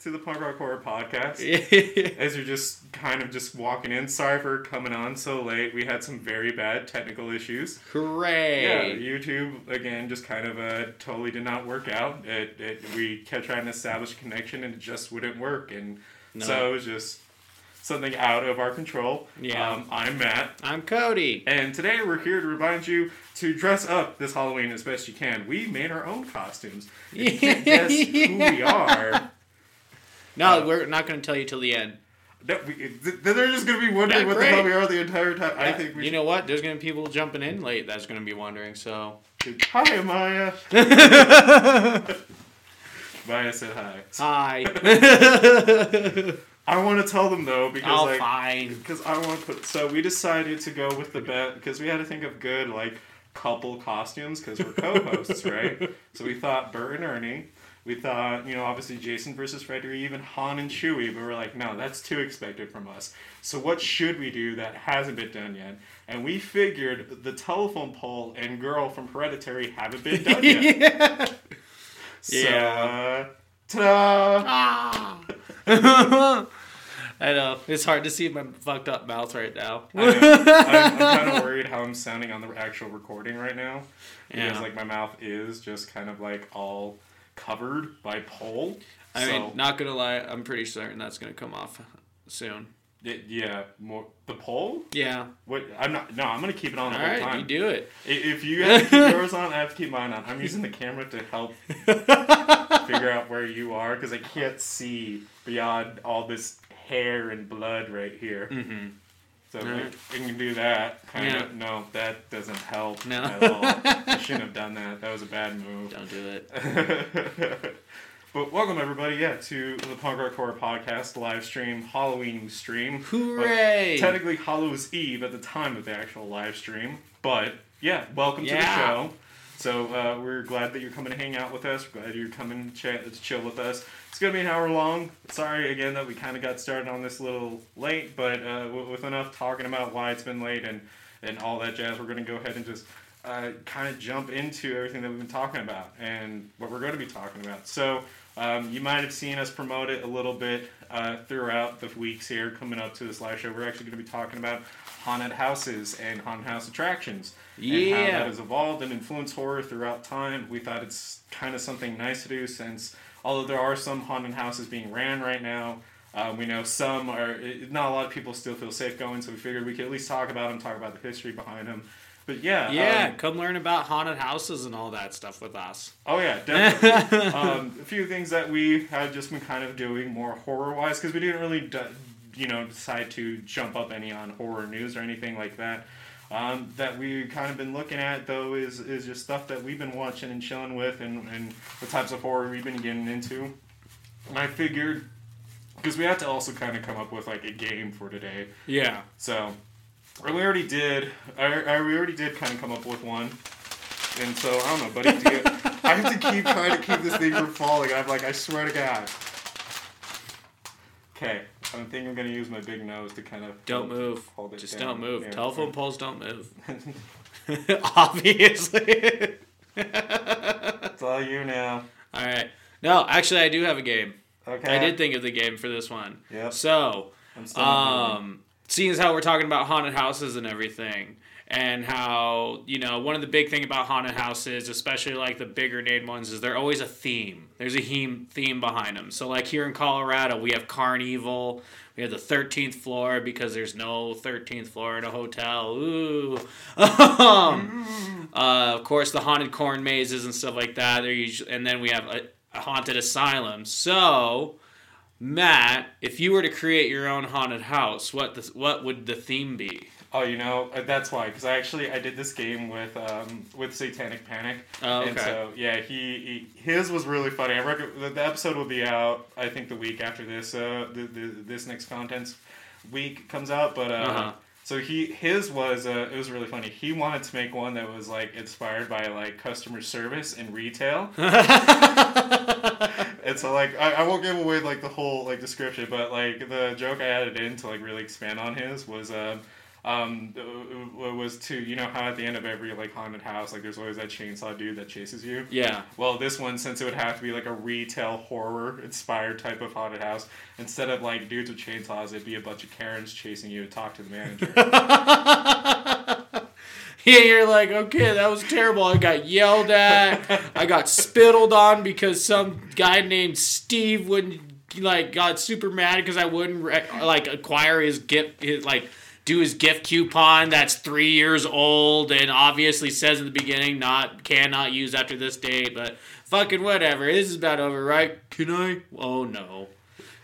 to the Punk Rock Horror Podcast. As you're just kind of just walking in, sorry for coming on so late. We had some very bad technical issues. Hooray! Yeah, YouTube again just kind of uh, totally did not work out. It, it we kept trying to establish a connection and it just wouldn't work, and No. so it was just something out of our control. Yeah. Um, I'm Matt. I'm Cody. And today we're here to remind you to dress up this Halloween as best you can. We made our own costumes. If you can't guess who we are. No, Uh, we're not going to tell you till the end. That we, they're just gonna be wondering Yeah, what the hell we are the entire time. I think you should. know what? There's going to be people jumping in late that's going to be wondering. So, Hi, Maya. Maya said hi. hi. I want to tell them though because oh, like fine. because I want to put. So we decided to go with the bet because we had to think of good like couple costumes because we're co-hosts, right? So we thought Bert and Ernie. We thought, you know, obviously Jason versus Freddy, even Han and Chewie, but we're like, no, that's too expected from us. So what should we do that hasn't been done yet? And we figured the telephone pole and girl from Hereditary haven't been done yet. yeah. So, Yeah. uh, ta-da! Ah. I know. It's hard to see my fucked up mouth right now. I I'm, I'm kind of worried how I'm sounding on the actual recording right now because Yeah. like my mouth is just kind of like all covered by pole. I so, mean, not to lie, I'm pretty certain that's to come off soon. it- yeah, more the pole. Yeah. What I'm not. No, I'm gonna keep it on All the whole right, time. you do it. If you have to keep yours on, I have to keep mine on. I'm using the camera to help figure out where you are because I can't see beyond all this hair and blood right here. hmm So Alright. we, we can do that. Kind Yeah. of. No, that doesn't help No. at all. I shouldn't have done that. That was a bad move. Don't do it. but welcome everybody, yeah, to the Punk Rock Horror Podcast live stream, Halloween stream. Hooray! Technically Hallows Eve at the time of the actual live stream, but yeah, welcome to the Yeah. show. So uh, we're glad that you're coming to hang out with us. Glad you're coming to, chat, to chill with us. It's gonna be an hour long. Sorry again that we kind of got started on this a little late, but uh, with enough talking about why it's been late and and all that jazz, we're gonna go ahead and just uh, kind of jump into everything that we've been talking about and what we're going to be talking about. So. Um, you might have seen us promote it a little bit uh, throughout the weeks here coming up to this live show. We're actually going to be talking about haunted houses and haunted house attractions and how that has evolved and influenced horror throughout time. We thought it's kind of something nice to do since, although there are some haunted houses being ran right now, uh, we know some are, not a lot of people still feel safe going, so we figured we could at least talk about them, talk about the history behind them. But yeah. Yeah, um, come learn about haunted houses and all that stuff with us. Oh yeah, definitely. um, a few things that we had just been kind of doing more horror wise because we didn't really, you know, decide to jump up any on horror news or anything like that. Um, that we kind of been looking at though is is just stuff that we've been watching and chilling with and and the types of horror we've been getting into. And I figured because we had to also kind of come up with like a game for today. Yeah. So, and we already did. I, I, we already did kind of come up with one, and so I don't know, buddy. Do you, I have to keep trying to keep this thing from falling. I'm like, I swear to God. Okay, I think I'm gonna use my big nose to kind of Don't move. Hold it Just down. don't move. Yeah. Telephone poles don't move. Obviously. It's all you now. all right. No, actually, I do have a game. Okay. I did think of the game for this one. Yeah. So, um, seeing as how we're talking about haunted houses and everything, and how you know one of the big thing about haunted houses, especially like the bigger named ones, is they're always a theme. There's a theme theme behind them. So like here in Colorado, we have Carnival. We have the 13th floor because there's no 13th floor in a hotel. Ooh. um, uh, of course, the haunted corn mazes and stuff like that. They're usually, and then we have a, a haunted asylum. So, Matt, if you were to create your own haunted house, what the, what would the theme be? Oh, you know uh, that's why because I actually I did this game with um with Satanic Panic. Oh, And so yeah, he, he his was really funny. I reckon the, the episode will be out. I think the week after this uh the, the this next contents week comes out. But uh, Uh-huh. so he his was uh it was really funny. He wanted to make one that was like inspired by like customer service and retail. And so like I, I won't give away like the whole like description, but like the joke I added in to like really expand on his was um um, was to you know how at the end of every like haunted house, like there's always that chainsaw dude that chases you. Yeah. Well, this one, since it would have to be like a retail horror inspired type of haunted house, instead of like dudes with chainsaws, it'd be a bunch of Karens chasing you to talk to the manager. Yeah, you're like, okay, that was terrible. I got yelled at. I got spittled on because some guy named Steve wouldn't like got super mad because I wouldn't re- like acquire his gift, his like do his gift coupon that's three years old and obviously says in the beginning not cannot use after this date, but fucking whatever. This is about over, right? Can I? Oh no.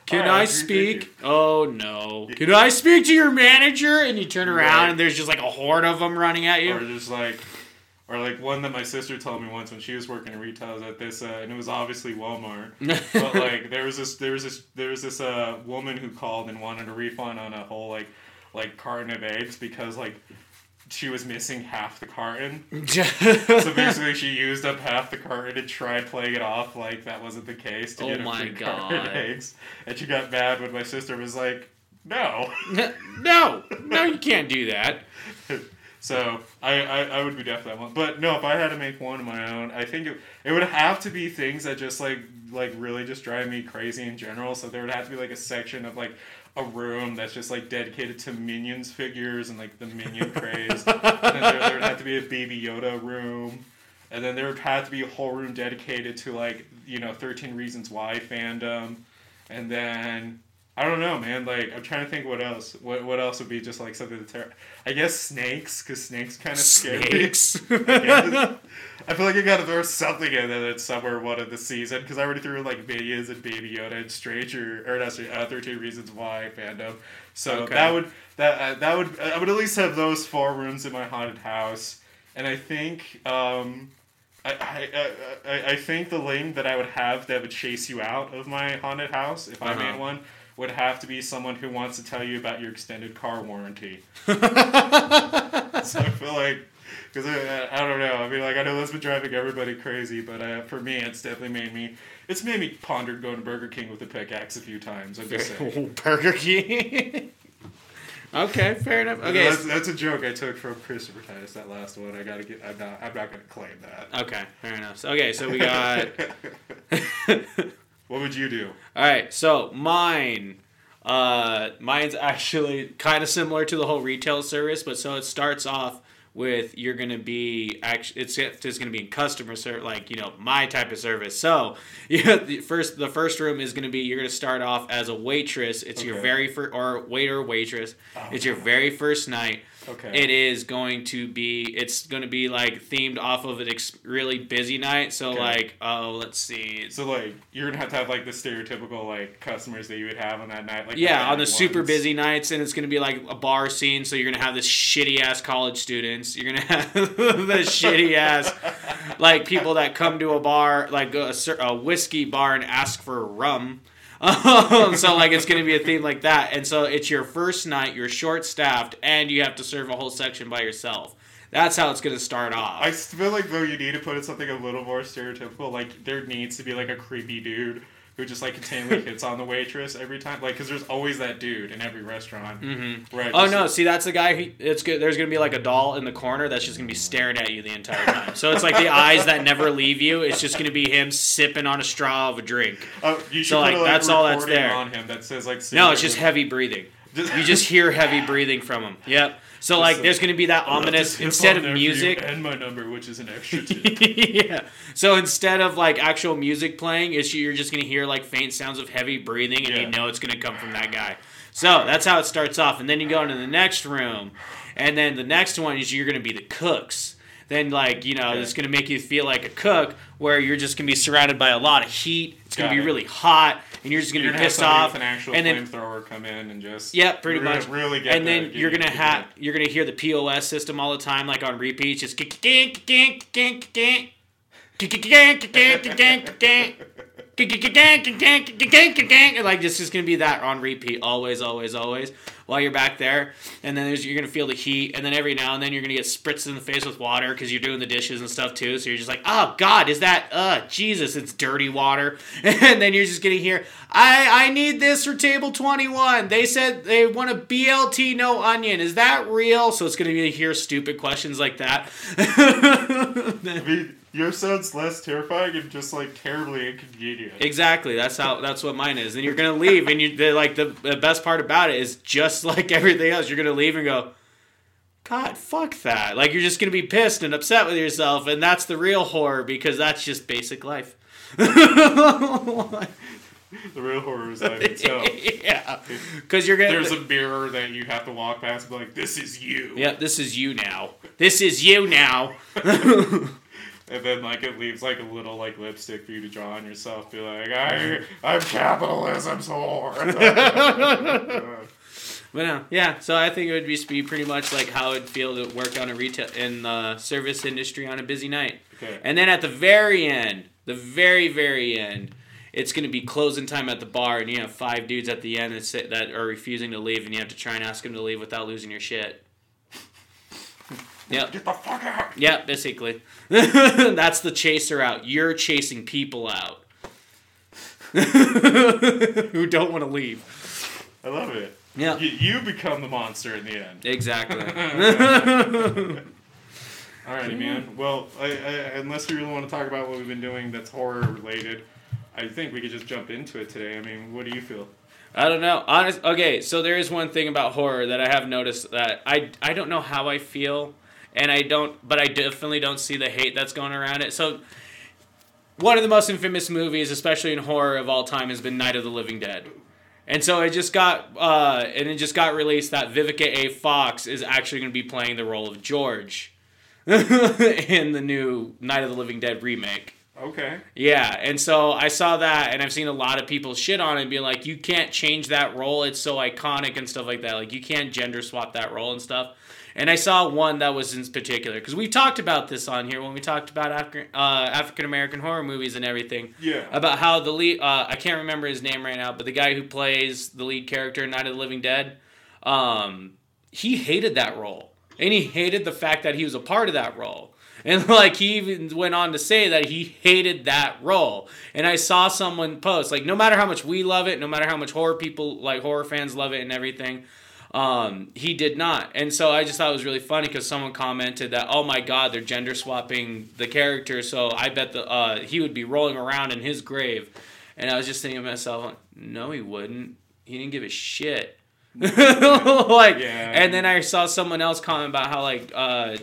Can right, I speak? Oh no. Can I speak to your manager? And you turn around Right. and there's just like a horde of them running at you. or just like or like one that my sister told me once when she was working in retail was at this uh, and it was obviously Walmart but like there was this there was this there was this uh woman who called and wanted a refund on a whole like like carton of eggs because like she was missing half the carton so basically she used up half the carton and tried playing it off like that wasn't the case to Oh get a my free carton of eggs and she got mad when my sister was like no no, no, you can't do that. So I, I, I would be definitely one. But no, if I had to make one of my own, I think it, it would have to be things that just like like really just drive me crazy in general. So there would have to be like a section of like a room that's just like dedicated to Minions figures and like the Minion craze. and then there, there would have to be a Baby Yoda room. And then there would have to be a whole room dedicated to like, you know, 13 Reasons Why fandom. And then I don't know, man. Like I'm trying to think what else. What what else would be just like something to tear? I guess snakes, because snakes kind of scare me. Snakes. I. I feel like I gotta throw something in there that's somewhere one of the season because I already threw like Minions and Baby Yoda and Stranger or not Stranger, uh, Thirteen Reasons Why fandom. So Okay. that would that uh, that would I would at least have those four rooms in my haunted house, and I think um, I, I, I, I- I think the link that I would have that would chase you out of my haunted house if I Uh-huh. made one would have to be someone who wants to tell you about your extended car warranty. so I feel like, because I, I don't know. I mean, like I know that's been driving everybody crazy, but uh, for me, it's definitely made me. It's made me ponder going to Burger King with a pickaxe a few times. I'm just saying. Burger King. okay, fair enough. Okay. that's, that's a joke I took from Christopher Titus. That last one, I gotta get. I'm not. I'm not gonna claim that. Okay, fair enough. So, okay, so we got. What would you do? All right, so mine, uh, mine's actually kind of similar to the whole retail service, but so it starts off with you're gonna be actually it's just gonna be in customer service, like you know my type of service. So yeah, the first the first room is gonna be you're gonna start off as a waitress. It's your very first or waiter or waitress. Oh, it's your very first night. Okay. It is going to be. It's going to be like themed off of an ex- really busy night. So Okay. like, oh, let's see. So like you're gonna have to have like the stereotypical like customers that you would have on that night. Like Yeah, on the bad super busy nights, and it's gonna be like a bar scene. So you're gonna have this shitty ass college students. You're gonna have the shitty ass like people that come to a bar, like a, a whiskey bar, and ask for rum. Um, so like it's gonna be a theme like that, and so it's your first night. You're short staffed, and you have to serve a whole section by yourself. That's how it's gonna start off. I feel like though you need to put in something a little more stereotypical. Like there needs to be like a creepy dude who just like continually hits on the waitress every time. Like because there's always that dude in every restaurant. Mhm. Right. Oh no! See, that's the guy. Who, it's good. There's gonna be like a doll in the corner that's just gonna be staring at you the entire time. So it's like the eyes that never leave you. It's just gonna be him sipping on a straw of a drink. Oh, you should So, like, a, like, that's all that's there. on him that says like. No, it's just heavy breathing. Just- You just hear heavy breathing from him. Yep. So like, there's gonna be that ominous instead of there for you music. and my number, which is an extra tip. yeah. So instead of like actual music playing, it's you're just gonna hear like faint sounds of heavy breathing, and you know it's gonna come from that guy. So that's how it starts off, and then you go into the next room, and then the next one is you're gonna be the cooks. Then like you know it's gonna make you feel like a cook, where you're just gonna be surrounded by a lot of heat. It's gonna Got be it. really hot, and you're just gonna you're be gonna pissed off. An actual and then flamethrower come in and just yeah, pretty much really get. And then you're gonna have you're gonna hear the POS system all the time, like on repeat, just like this is gonna be that on repeat, always, always, always while you're back there. And then you're gonna feel the heat, and then every now and then you're gonna get spritzed in the face with water because you're doing the dishes and stuff too. So you're just like, oh God, is that? Uh, Jesus, it's dirty water. And then you're just gonna hear, I I need this for table 21. They said they want a BLT no onion. Is that real? So it's gonna be hear stupid questions like that. I mean, your sounds less terrifying and just like terribly inconvenient. Exactly. That's how. That's what mine is. And you're gonna leave, and you. Like the, like the best part about it is just like everything else. You're gonna leave and go, God, fuck that. Like you're just gonna be pissed and upset with yourself, and that's the real horror because that's just basic life. the real horror is life itself. yeah. Because you're gonna. There's a mirror that you have to walk past and be like, "This is you." Yep. This is you now. This is you now. And then like it leaves like a little like lipstick for you to draw on yourself. Be like, I, I'm capitalism's whore. But no, yeah. So I think it would just be pretty much like how it'd feel to work on a retail in the service industry on a busy night. Okay. And then at the very end, the very very end, it's going to be closing time at the bar, and you have five dudes at the end that sit, that are refusing to leave, and you have to try and ask them to leave without losing your shit. Yep. Get the fuck out. Yeah, basically. That's the chaser out. You're chasing people out who don't want to leave. I love it. Yeah. You, you become the monster in the end. Exactly. Alrighty, man. Well, I, I, unless you really want to talk about what we've been doing that's horror related, I think we could just jump into it today. I mean, what do you feel? I don't know. Honest. Okay, so there is one thing about horror that I have noticed that I I don't know how I feel, and I don't, but I definitely don't see the hate that's going around it. So. One of the most infamous movies, especially in horror of all time, has been Night of the Living Dead. And so it just got uh, and it just got released that Vivica A. Fox is actually going to be playing the role of George in the new Night of the Living Dead remake. Okay. Yeah, and so I saw that, and I've seen a lot of people shit on it, and be like, "You can't change that role; it's so iconic and stuff like that. Like, you can't gender swap that role and stuff." And I saw one that was in particular because we talked about this on here when we talked about Afri- uh, African American horror movies and everything. Yeah. About how the lead, uh, I can't remember his name right now, but the guy who plays the lead character in Night of the Living Dead, um, he hated that role, and he hated the fact that he was a part of that role. And like he even went on to say that he hated that role. And I saw someone post like, no matter how much we love it, no matter how much horror people like horror fans love it and everything, um, he did not. And so I just thought it was really funny because someone commented that, oh my God, they're gender swapping the character. So I bet the uh, he would be rolling around in his grave. And I was just thinking to myself, no, he wouldn't. He didn't give a shit. like, Yeah. and then I saw someone else comment about how like uh,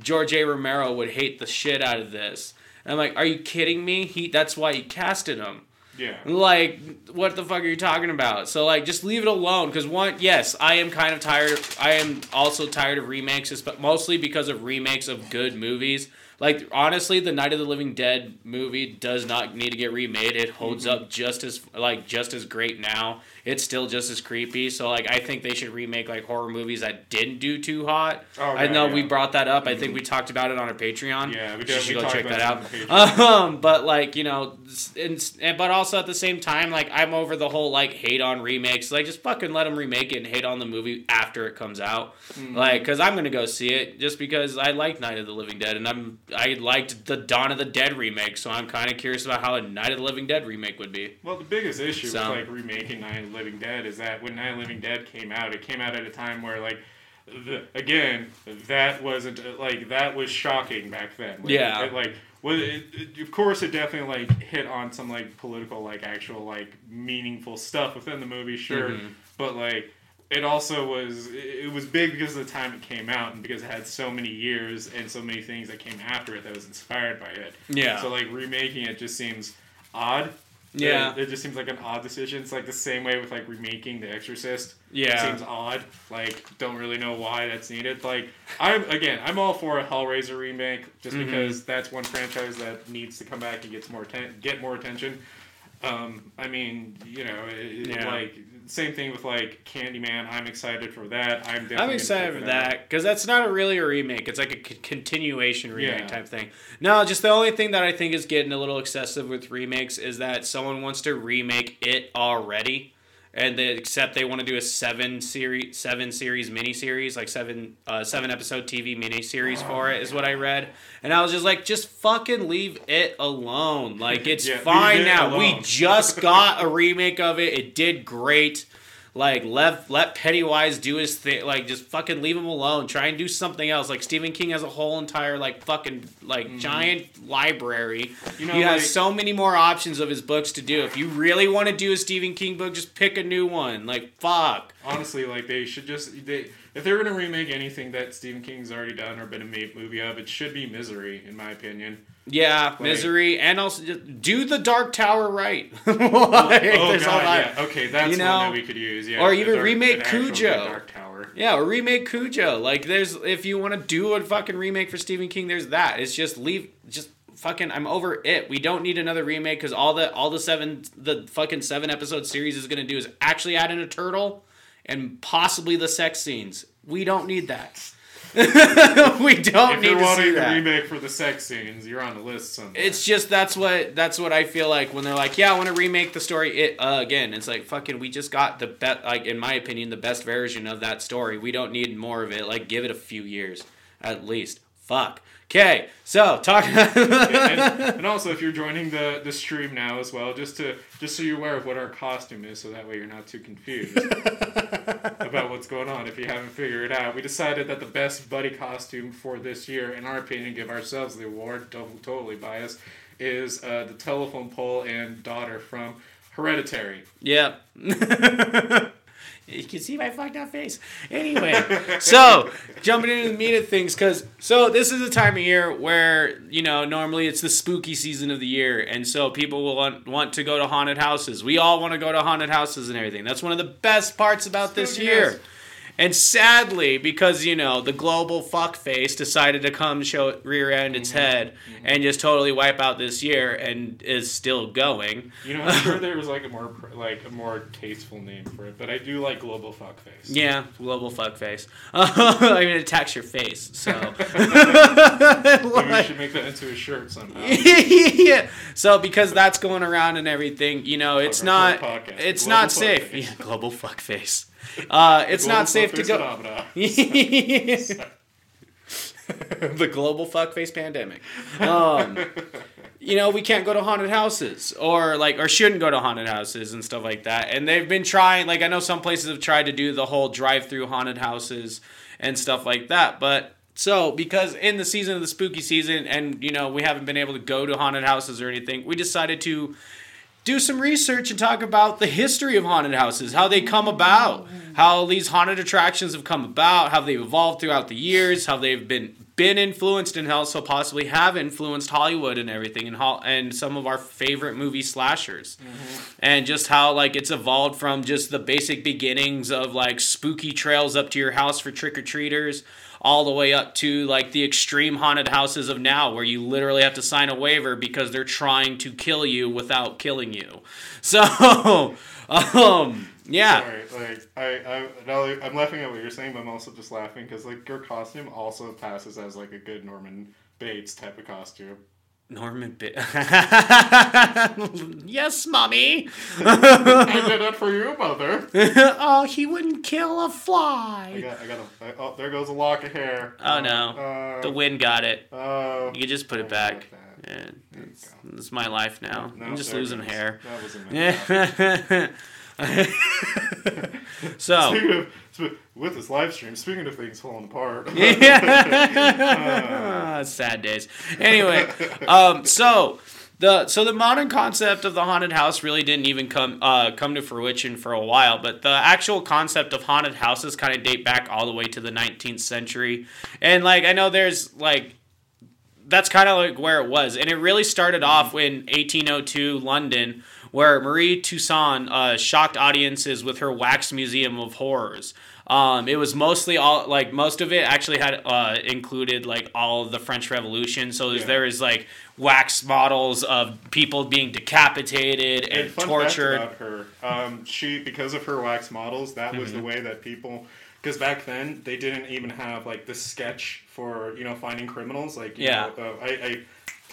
George A. Romero would hate the shit out of this. And I'm like, are you kidding me? He that's why he casted him. Yeah. Like, what the fuck are you talking about? So, like, just leave it alone. Because, one, yes, I am kind of tired. I am also tired of remakes, but mostly because of remakes of good movies. Like, honestly, the Night of the Living Dead movie does not need to get remade. It holds mm-hmm. up just as, like, just as great now. It's still just as creepy. So, like, I think they should remake, like, horror movies that didn't do too hot. Oh, I know yeah. we brought that up. I think we talked about it on our Patreon. Yeah, we You should We go check that out. on the Patreon. Um, but like you know, and, and but also at the same time, like I'm over the whole like hate on remakes. Like just fucking let them remake it and hate on the movie after it comes out. Mm-hmm. Like, cause I'm gonna go see it just because I like Night of the Living Dead and I'm I liked the Dawn of the Dead remake, so I'm kind of curious about how a Night of the Living Dead remake would be. Well, the biggest issue So- with like remaking Night Living Dead is that when Night of Living Dead came out, it came out at a time where like, the, again, that wasn't like that was shocking back then. Like, Yeah. it, like. Well, it, it, of course, it definitely like hit on some like political, like actual, like meaningful stuff within the movie, sure. Mhm. But like, it also was it it was big because of the time it came out and because it had so many years and so many things that came after it that was inspired by it. Yeah. So like remaking it just seems odd. Yeah. It, it just seems like an odd decision. It's like the same way with like remaking The Exorcist. Yeah. It seems odd. Like don't really know why that's needed. Like I'm again, I'm all for a Hellraiser remake just Mhm. because that's one franchise that needs to come back and gets more atten- get more attention. Um, I mean, you know, it, Yeah. like same thing with like Candyman. I'm excited for that. I'm I'm excited for that because that's not a really a remake. It's like a c- continuation remake Yeah. type thing. No, just the only thing that I think is getting a little excessive with remakes is that someone wants to remake it already, and they except they want to do a seven series, seven series mini series like seven uh, seven episode TV miniseries for it is what I read, and I was just like, just fucking leave it alone. Like it's Yeah, fine it now. We just got a remake of it. It did great. Like let let Pennywise do his thing. Like just fucking leave him alone. Try and do something else. Like Stephen King has a whole entire like fucking like giant library. Mm-hmm. You know, he has so many more options of his books to do. If you really want to do a Stephen King book, just pick a new one. Like fuck. Honestly, like they should just they if they're gonna remake anything that Stephen King's already done or been a made movie of, it should be Misery, in my opinion. Yeah, misery, and also just do the Dark Tower right. Like, oh god, yeah, okay, that's you one that we could use. Yeah, Or even dark- remake Cujo. Dark Tower. Yeah, or remake Cujo. Like, there's if you want to do a fucking remake for Stephen King, there's that. It's just leave, just fucking. I'm over it. We don't need another remake because all the all the seven the fucking seven episode series is gonna do is actually add in a turtle and possibly the sex scenes. We don't need that. we don't If need you're to see wanting a remake for the sex scenes, you're on the list somewhere. It's just that's what that's what I feel like when they're like, yeah, I want to remake the story it uh, again. It's like fucking, we just got the best, like in my opinion, the best version of that story. We don't need more of it. Like, give it a few years at least. Fuck. Okay, so talk. and, and also, if you're joining the, the stream now as well, just to just so you're aware of what our costume is, so that way you're not too confused about what's going on. If you haven't figured it out, we decided that the best buddy costume for this year, in our opinion, give ourselves the award. Don't totally biased, is uh, the telephone pole and daughter from Hereditary. yeah. You can see my fucked up face. Anyway, so jumping into the meat of things, because so this is a time of year where you know normally it's the spooky season of the year, and so people will want, want to go to haunted houses. We all want to go to haunted houses and everything. That's one of the best parts about this year. house. And sadly, because you know the global fuckface decided to come show rear end its mm-hmm. head mm-hmm. and just totally wipe out this year, and is still going. You know, I'm sure there was like a more like a more tasteful name for it, but I do like global fuckface. Yeah, global fuckface. I mean, it attacks your face, so. Maybe we should make that into a shirt somehow. yeah. So because that's going around and everything, you know, it's not, it's Global not safe. Yeah, global fuckface. Uh, it's not safe to go. the global fuckface pandemic. Um, you know, we can't go to haunted houses or like or shouldn't go to haunted houses and stuff like that. And they've been trying like I know some places have tried to do the whole drive-through haunted houses and stuff like that, but so because in the season of the spooky season and you know, we haven't been able to go to haunted houses or anything, we decided to do some research and talk about the history of haunted houses, how they come about, how these haunted attractions have come about, how they've evolved throughout the years, how they've been been influenced and also possibly have influenced Hollywood and everything and ho- and some of our favorite movie slashers. And just how like it's evolved from just the basic beginnings of like spooky trails up to your house for trick-or-treaters all the way up to like the extreme haunted houses of now where you literally have to sign a waiver because they're trying to kill you without killing you. So, um, yeah. Sorry, like I, I, I'm laughing at what you're saying, but I'm also just laughing because like your costume also passes as like a good Norman Bates type of costume. Norman Bit. yes, mommy. I did it for you, mother. oh, he wouldn't kill a fly. I got, I got a. I, oh, there goes a lock of hair. Oh no, Uh, the wind got it. Oh. You can just put it back. Yeah, it's, it's my life now. No, I'm just losing hair. That wasn't meant to happen. so. Speaking of, with this live stream, speaking of things falling apart. yeah. Sad days. Anyway, um, so the so the modern concept of the haunted house really didn't even come uh, come to fruition for a while, but the actual concept of haunted houses kind of date back all the way to the 19th century. And like I know there's like that's kind of like where it was. And it really started off in 1802 London, where Marie Tussaud uh, shocked audiences with her wax museum of horrors. Um, it was mostly all like most of it actually had uh, included like all of the French Revolution. So Yeah. there was like wax models of people being decapitated and, And fun tortured. about her, um, she because of her wax models, that was Mm-hmm. the way that people. Because back then they didn't even have like the sketch for you know finding criminals. Like you Yeah. know, uh, I, I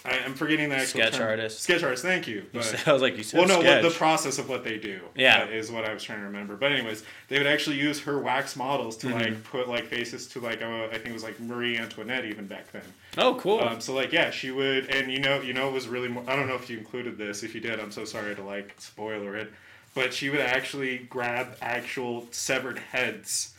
I am forgetting the actual Sketch term. artist. Sketch artist. Thank you. You said- I was like, you said well, no, what, the process of what they do. Yeah. uh, is what I was trying to remember. But anyways, they would actually use her wax models to Mm-hmm. like put like faces to like uh, I think it was like Marie Antoinette even back then. oh, cool. Um, so like yeah, she would, and you know, you know, it was really. More, I don't know if you included this. If you did, I'm so sorry to like spoiler it, but she would actually grab actual severed heads.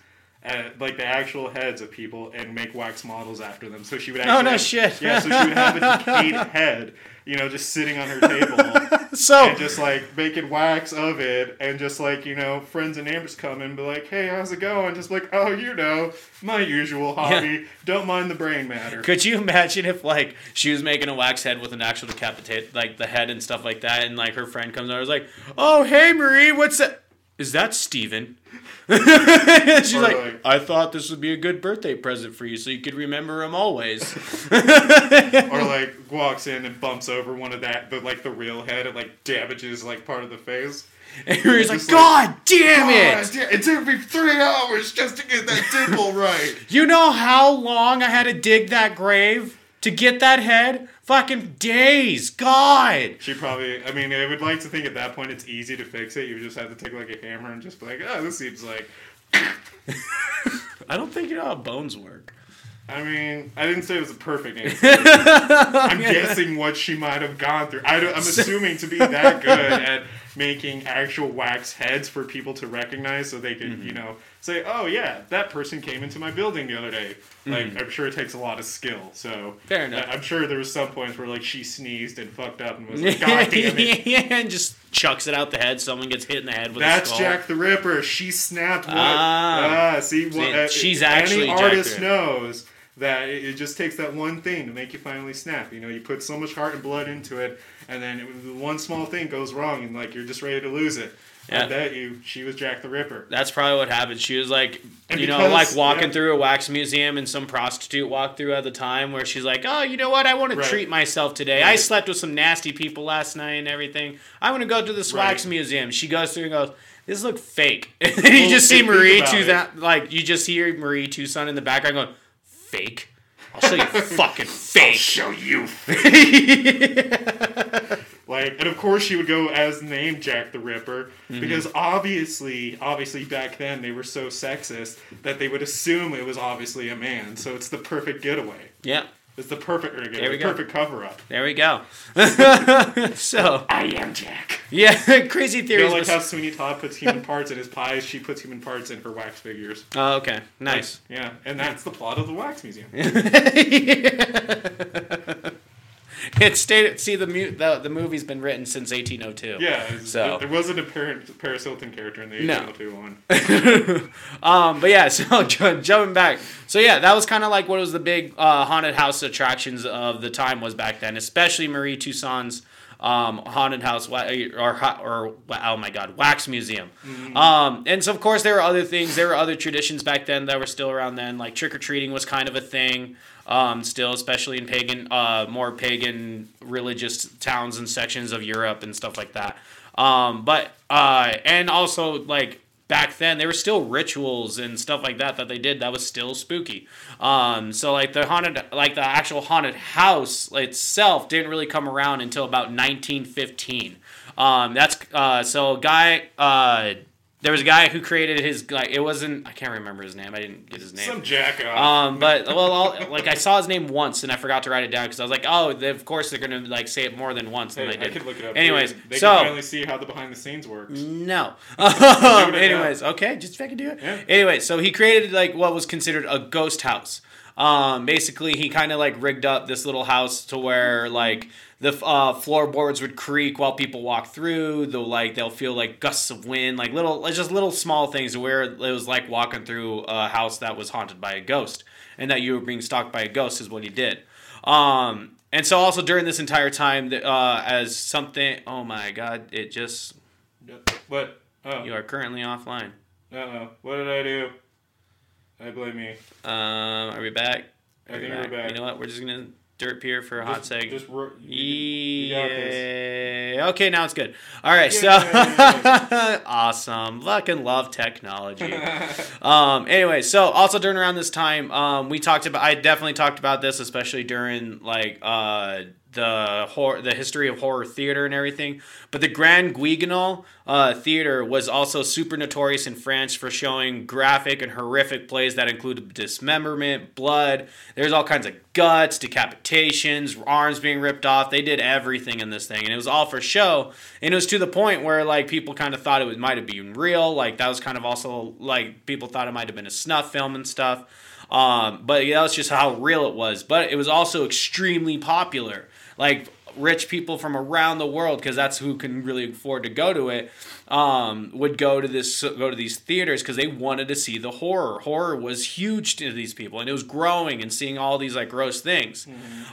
Uh, like the actual heads of people and make wax models after them. So she would actually Oh, no have- shit. Yeah, so she would have a decayed head, you know, just sitting on her table so and just like making wax of it, and just like you know, friends and neighbors come and be like, "Hey, how's it going?" Just like, "Oh, you know, my usual hobby. Don't mind the brain matter." Could you imagine if like she was making a wax head with an actual decapitate like the head and stuff like that, and like her friend comes over, was like, "Oh, hey Marie, what's that? Is that Steven? She's like, like- I thought this would be a good birthday present for you, so you could remember him always. or like walks in and bumps over one of that, the like the real head, and like damages like part of the face. and Marie's like, God damn it! God it took me three hours just to get that dimple right. You know how long I had to dig that grave to get that head? Fucking days. God. She probably, I mean, I would like to think at that point it's easy to fix it. You just have to take like a hammer and just be like, oh, this seems like. I don't think you know how bones work. I mean, I didn't say it was a perfect answer. I'm guessing what she might have gone through. I am assuming to be that good at making actual wax heads for people to recognize so they could, Mm-hmm. you know, say, oh, yeah, that person came into my building the other day. Like, I'm sure it takes a lot of skill. So, Mm-hmm. Fair enough. I'm sure there was some points where, like, she sneezed and fucked up and was like, God damn it. yeah, and just chucks it out the head. Someone gets hit in the head with a That's skull. Jack the Ripper. She snapped one. Ah. Ah, see, See, what, uh, she's any actually Jack the artist knows that it just takes that one thing to make you finally snap. You know, you put so much heart and blood into it, and then it, one small thing goes wrong, and like you're just ready to lose it. Yeah. I bet you she was Jack the Ripper. That's probably what happened. She was like, And you know, like walking yeah. through a wax museum, and some prostitute walked through at the time where she's like, "Oh, you know what? I want to Right. treat myself today. I slept with some nasty people last night and everything. I want to go to this wax museum." She goes through and goes, "This look fake." You Well, just see Marie that, like you just hear Marie Tussaud in the background going, "Fake." I'll show you fucking fake. I'll show you. Face Like, and of course she would go as named Jack the Ripper Mm-hmm. because obviously, obviously back then they were so sexist that they would assume it was obviously a man. So it's the perfect getaway. yeah, It's the perfect There we go. perfect cover up. there we go. so I am Jack. yeah, crazy You theories. know, like how Sweeney Todd puts human parts in his pies, she puts human parts in her wax figures. oh, okay, nice. Yeah, and that's the plot of the wax museum. It stayed. See the mu- the the movie's been written since 1802. Yeah, So- there wasn't a Paris Hilton character in the No. 1802 one. Um. But yeah. So ju- jumping back. So yeah, that was kind of like what was the big uh, haunted house attractions of the time was back then, especially Marie Tussaud's um, haunted house or ha- or oh my god, wax museum. Um. And so of course there were other things. There were other traditions back then that were still around then. Like trick or treating was kind of a thing. Um, still, especially in pagan, uh, more pagan religious towns and sections of Europe and stuff like that. Um, but uh, and also like back then there were still rituals and stuff like that that they did that was still spooky. Um, so like the haunted, like the actual haunted house itself didn't really come around until about 1915. Um, that's uh, so guy. Uh, there was a guy who created his like it wasn't I can't remember his name I didn't get his name Some jack um, but well, I'll, like I saw his name once and I forgot to write it down because I was like, oh, they, of course they're gonna like say it more than once than Hey, they I could look it up. Anyways, they so can finally see how the behind the scenes works. no. Anyways, okay, just if I can do it. Yeah. Anyway, so he created like what was considered a ghost house. Um, basically, he kind of like rigged up this little house to where like the uh, floorboards would creak while people walk through. They'll like they'll feel like gusts of wind, like little just little small things where it was like walking through a house that was haunted by a ghost, and that you were being stalked by a ghost is what he did. Um, and so also during this entire time, uh, as something, oh my god, it just What? Oh, you are currently offline. uh oh. What did I do? I blame me. Um, are we back? I Are we think we're back. You know what? We're just gonna dirt pier for a hot Just- seg. Just ro- you, you got this. Okay, now it's good. All right, Yay. so awesome. Luck and love technology. um, anyway, so also during around this time, um, we talked about. I definitely talked about this, especially during like uh, the horror, the history of horror theater and everything. But the Grand Guignol uh, Theater was also super notorious in France for showing graphic and horrific plays that included dismemberment, blood. There's all kinds of guts, decapitations, arms being ripped off. They did everything in this thing, and it was all for show. And it was to the point where like people kind of thought it might have been real. Like that was kind of also like people thought it might have been a snuff film and stuff. Um, but yeah, that's just how real it was. But it was also extremely popular. Like rich people from around the world, because that's who can really afford to go to it, um, would go to this go to these theaters because they wanted to see the horror. Horror was huge to these people, and it was growing and seeing all these like gross things.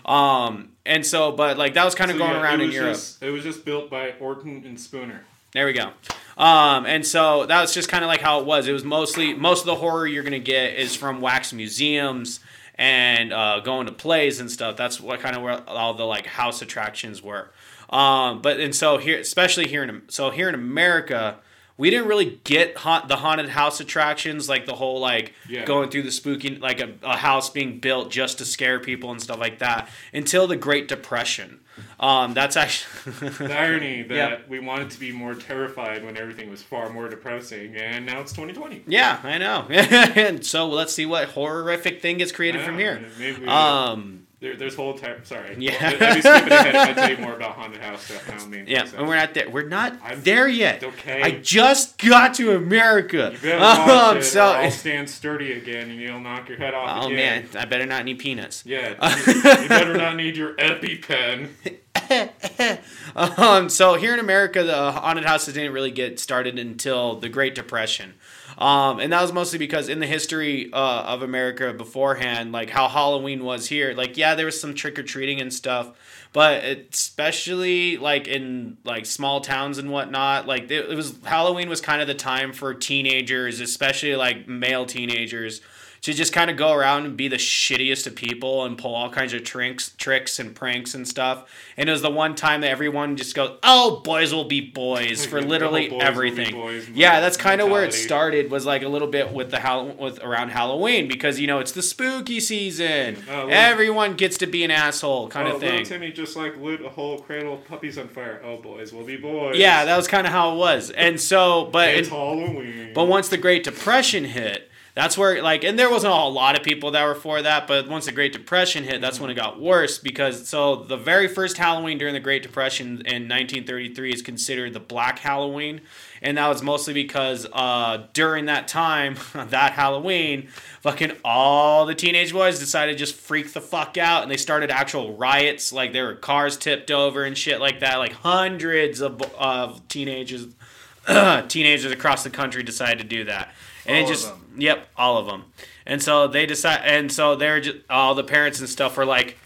Um, and so, but like that was kind of Mm-hmm. So, going yeah, around in was Europe. Just, it was just built by Orton and Spooner. There we go. Um, and so that was just kind of like how it was. It was mostly most of the horror you're gonna get is from wax museums and uh, going to plays and stuff. That's what kind of where all the like house attractions were. Um, but and so here, especially here in so here in America, we didn't really get haunt, the haunted house attractions like the whole like Yeah. going through the spooky like a, a house being built just to scare people and stuff like that until the Great Depression. Um, that's actually The irony that Yeah. we wanted to be more terrified when everything was far more depressing, and now it's 2020. Yeah, I know. and so let's see what horrific thing gets created Yeah, from here. Maybe Um, there, there's whole time. Sorry. Yeah. I'd be skipping ahead if I tell you more about haunted house stuff. I don't mean. yeah, and we're not there. We're not I'm- there yet. okay. I just got to America. You better watch Um, it, so, I'll stand sturdy again, and you'll knock your head off oh again. man, I better not need peanuts. Yeah, you, you better not need your EpiPen. um, so here in America, the haunted houses didn't really get started until the Great Depression. Um, and that was mostly because in the history uh, of America beforehand, like how Halloween was here, like yeah, there was some trick or treating and stuff, but especially like in like small towns and whatnot, like it, it was Halloween was kind of the time for teenagers, especially like male teenagers, to just kind of go around and be the shittiest of people and pull all kinds of tricks, tricks and pranks and stuff. And it was the one time that everyone just goes, "Oh, boys will be boys" for oh, literally boys everything. boys yeah, that's kind of where it started. Was like a little bit with the Hall- with around Halloween because you know it's the spooky season. Oh, well- uh, Everyone gets to be an asshole, kind oh, of little thing. Timmy just like lit a whole cradle of puppies on fire. Oh, boys will be boys. Yeah, that was kind of how it was. And so, but it's it- Halloween. But once the Great Depression hit, that's where like, and there wasn't a lot of people that were for that. But once the Great Depression hit, that's when it got worse because so the very first Halloween during the Great Depression in 1933 is considered the Black Halloween, and that was mostly because uh, during that time, that Halloween, fucking all the teenage boys decided to just freak the fuck out, and they started actual riots. Like there were cars tipped over and shit like that. Like hundreds of of teenagers teenagers across the country decided to do that. And All it just yep, all of them. And so they decide and so they're just all the parents and stuff were like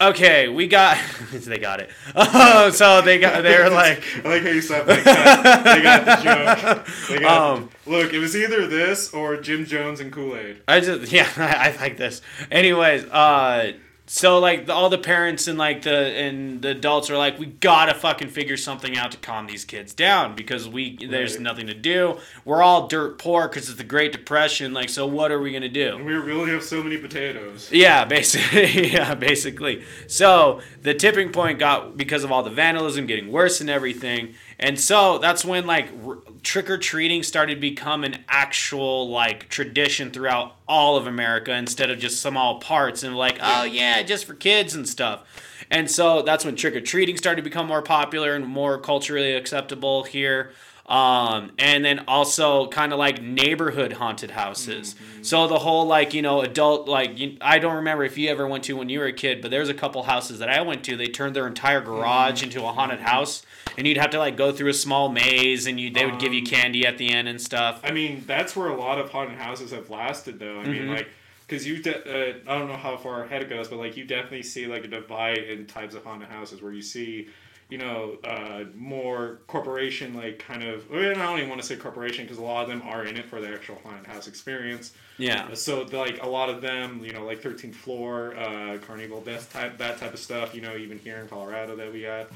Okay, we got. they got it. Oh, so they got. They were like, I like how you said like. They got the joke. They got, Um, look, it was either this or Jim Jones and Kool Aid. I just yeah, I, I like this. Anyways, uh, so like the, all the parents and like the and the adults are like, we gotta fucking figure something out to calm these kids down because we there's Right. nothing to do. We're all dirt poor because it's the Great Depression. Like, so what are we gonna do? And we really have so many potatoes. Yeah, basically. yeah, basically. So the tipping point got because of all the vandalism getting worse and everything, and so that's when like r- trick or treating started to become an actual like tradition throughout all of America instead of just small parts and like oh yeah, just for kids and stuff. And so that's when trick or treating started to become more popular and more culturally acceptable here. Um, and then also kind of like neighborhood haunted houses. So the whole like you know adult like you, I don't remember if you ever went to when you were a kid, but there's a couple houses that I went to. They turned their entire garage into a haunted house, and you'd have to like go through a small maze, and you they would give you Um, candy at the end and stuff. I mean, that's where a lot of haunted houses have lasted, though. I Mm-hmm. mean, like, because you, de- uh, I don't know how far ahead it goes, but like, you definitely see like a divide in types of haunted houses where you see, you know, uh, more corporation like kind of. I, mean, I don't even want to say corporation because a lot of them are in it for the actual haunted house experience. Yeah. So like a lot of them, you know, like Thirteenth Floor, uh, Carnival Death type, that type of stuff. You know, even here in Colorado that we got.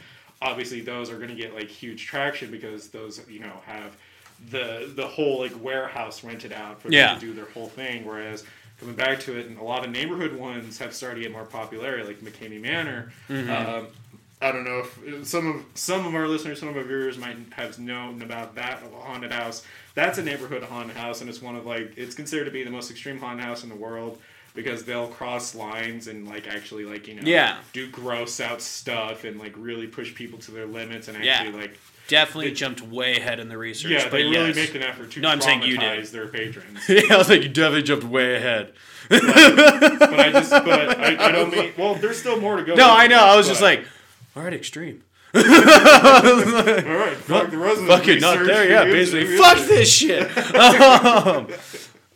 Obviously, those are going to get like huge traction because those, you know, have the the whole like warehouse rented out for Yeah. them to do their whole thing. Whereas coming back to it, and a lot of neighborhood ones have started to get more popularity, like McKamey Manor. Um, I don't know if some of some of our listeners, some of our viewers might have known about that haunted house. That's a neighborhood haunted house, and it's one of like it's considered to be the most extreme haunted house in the world because they'll cross lines and like actually like you know Yeah. do gross out stuff and like really push people to their limits and Yeah. actually like Definitely It- jumped way ahead in the research. yeah but they really yes. make an effort to No, I'm saying you did. their patrons. yeah, I was like, you definitely jumped way ahead. but I just but I, I don't mean well there's still more to go. No, I know. this, I was just like, all right, extreme. all right, fuck the rest of the fucking not there. Yeah, basically, fuck this shit. um,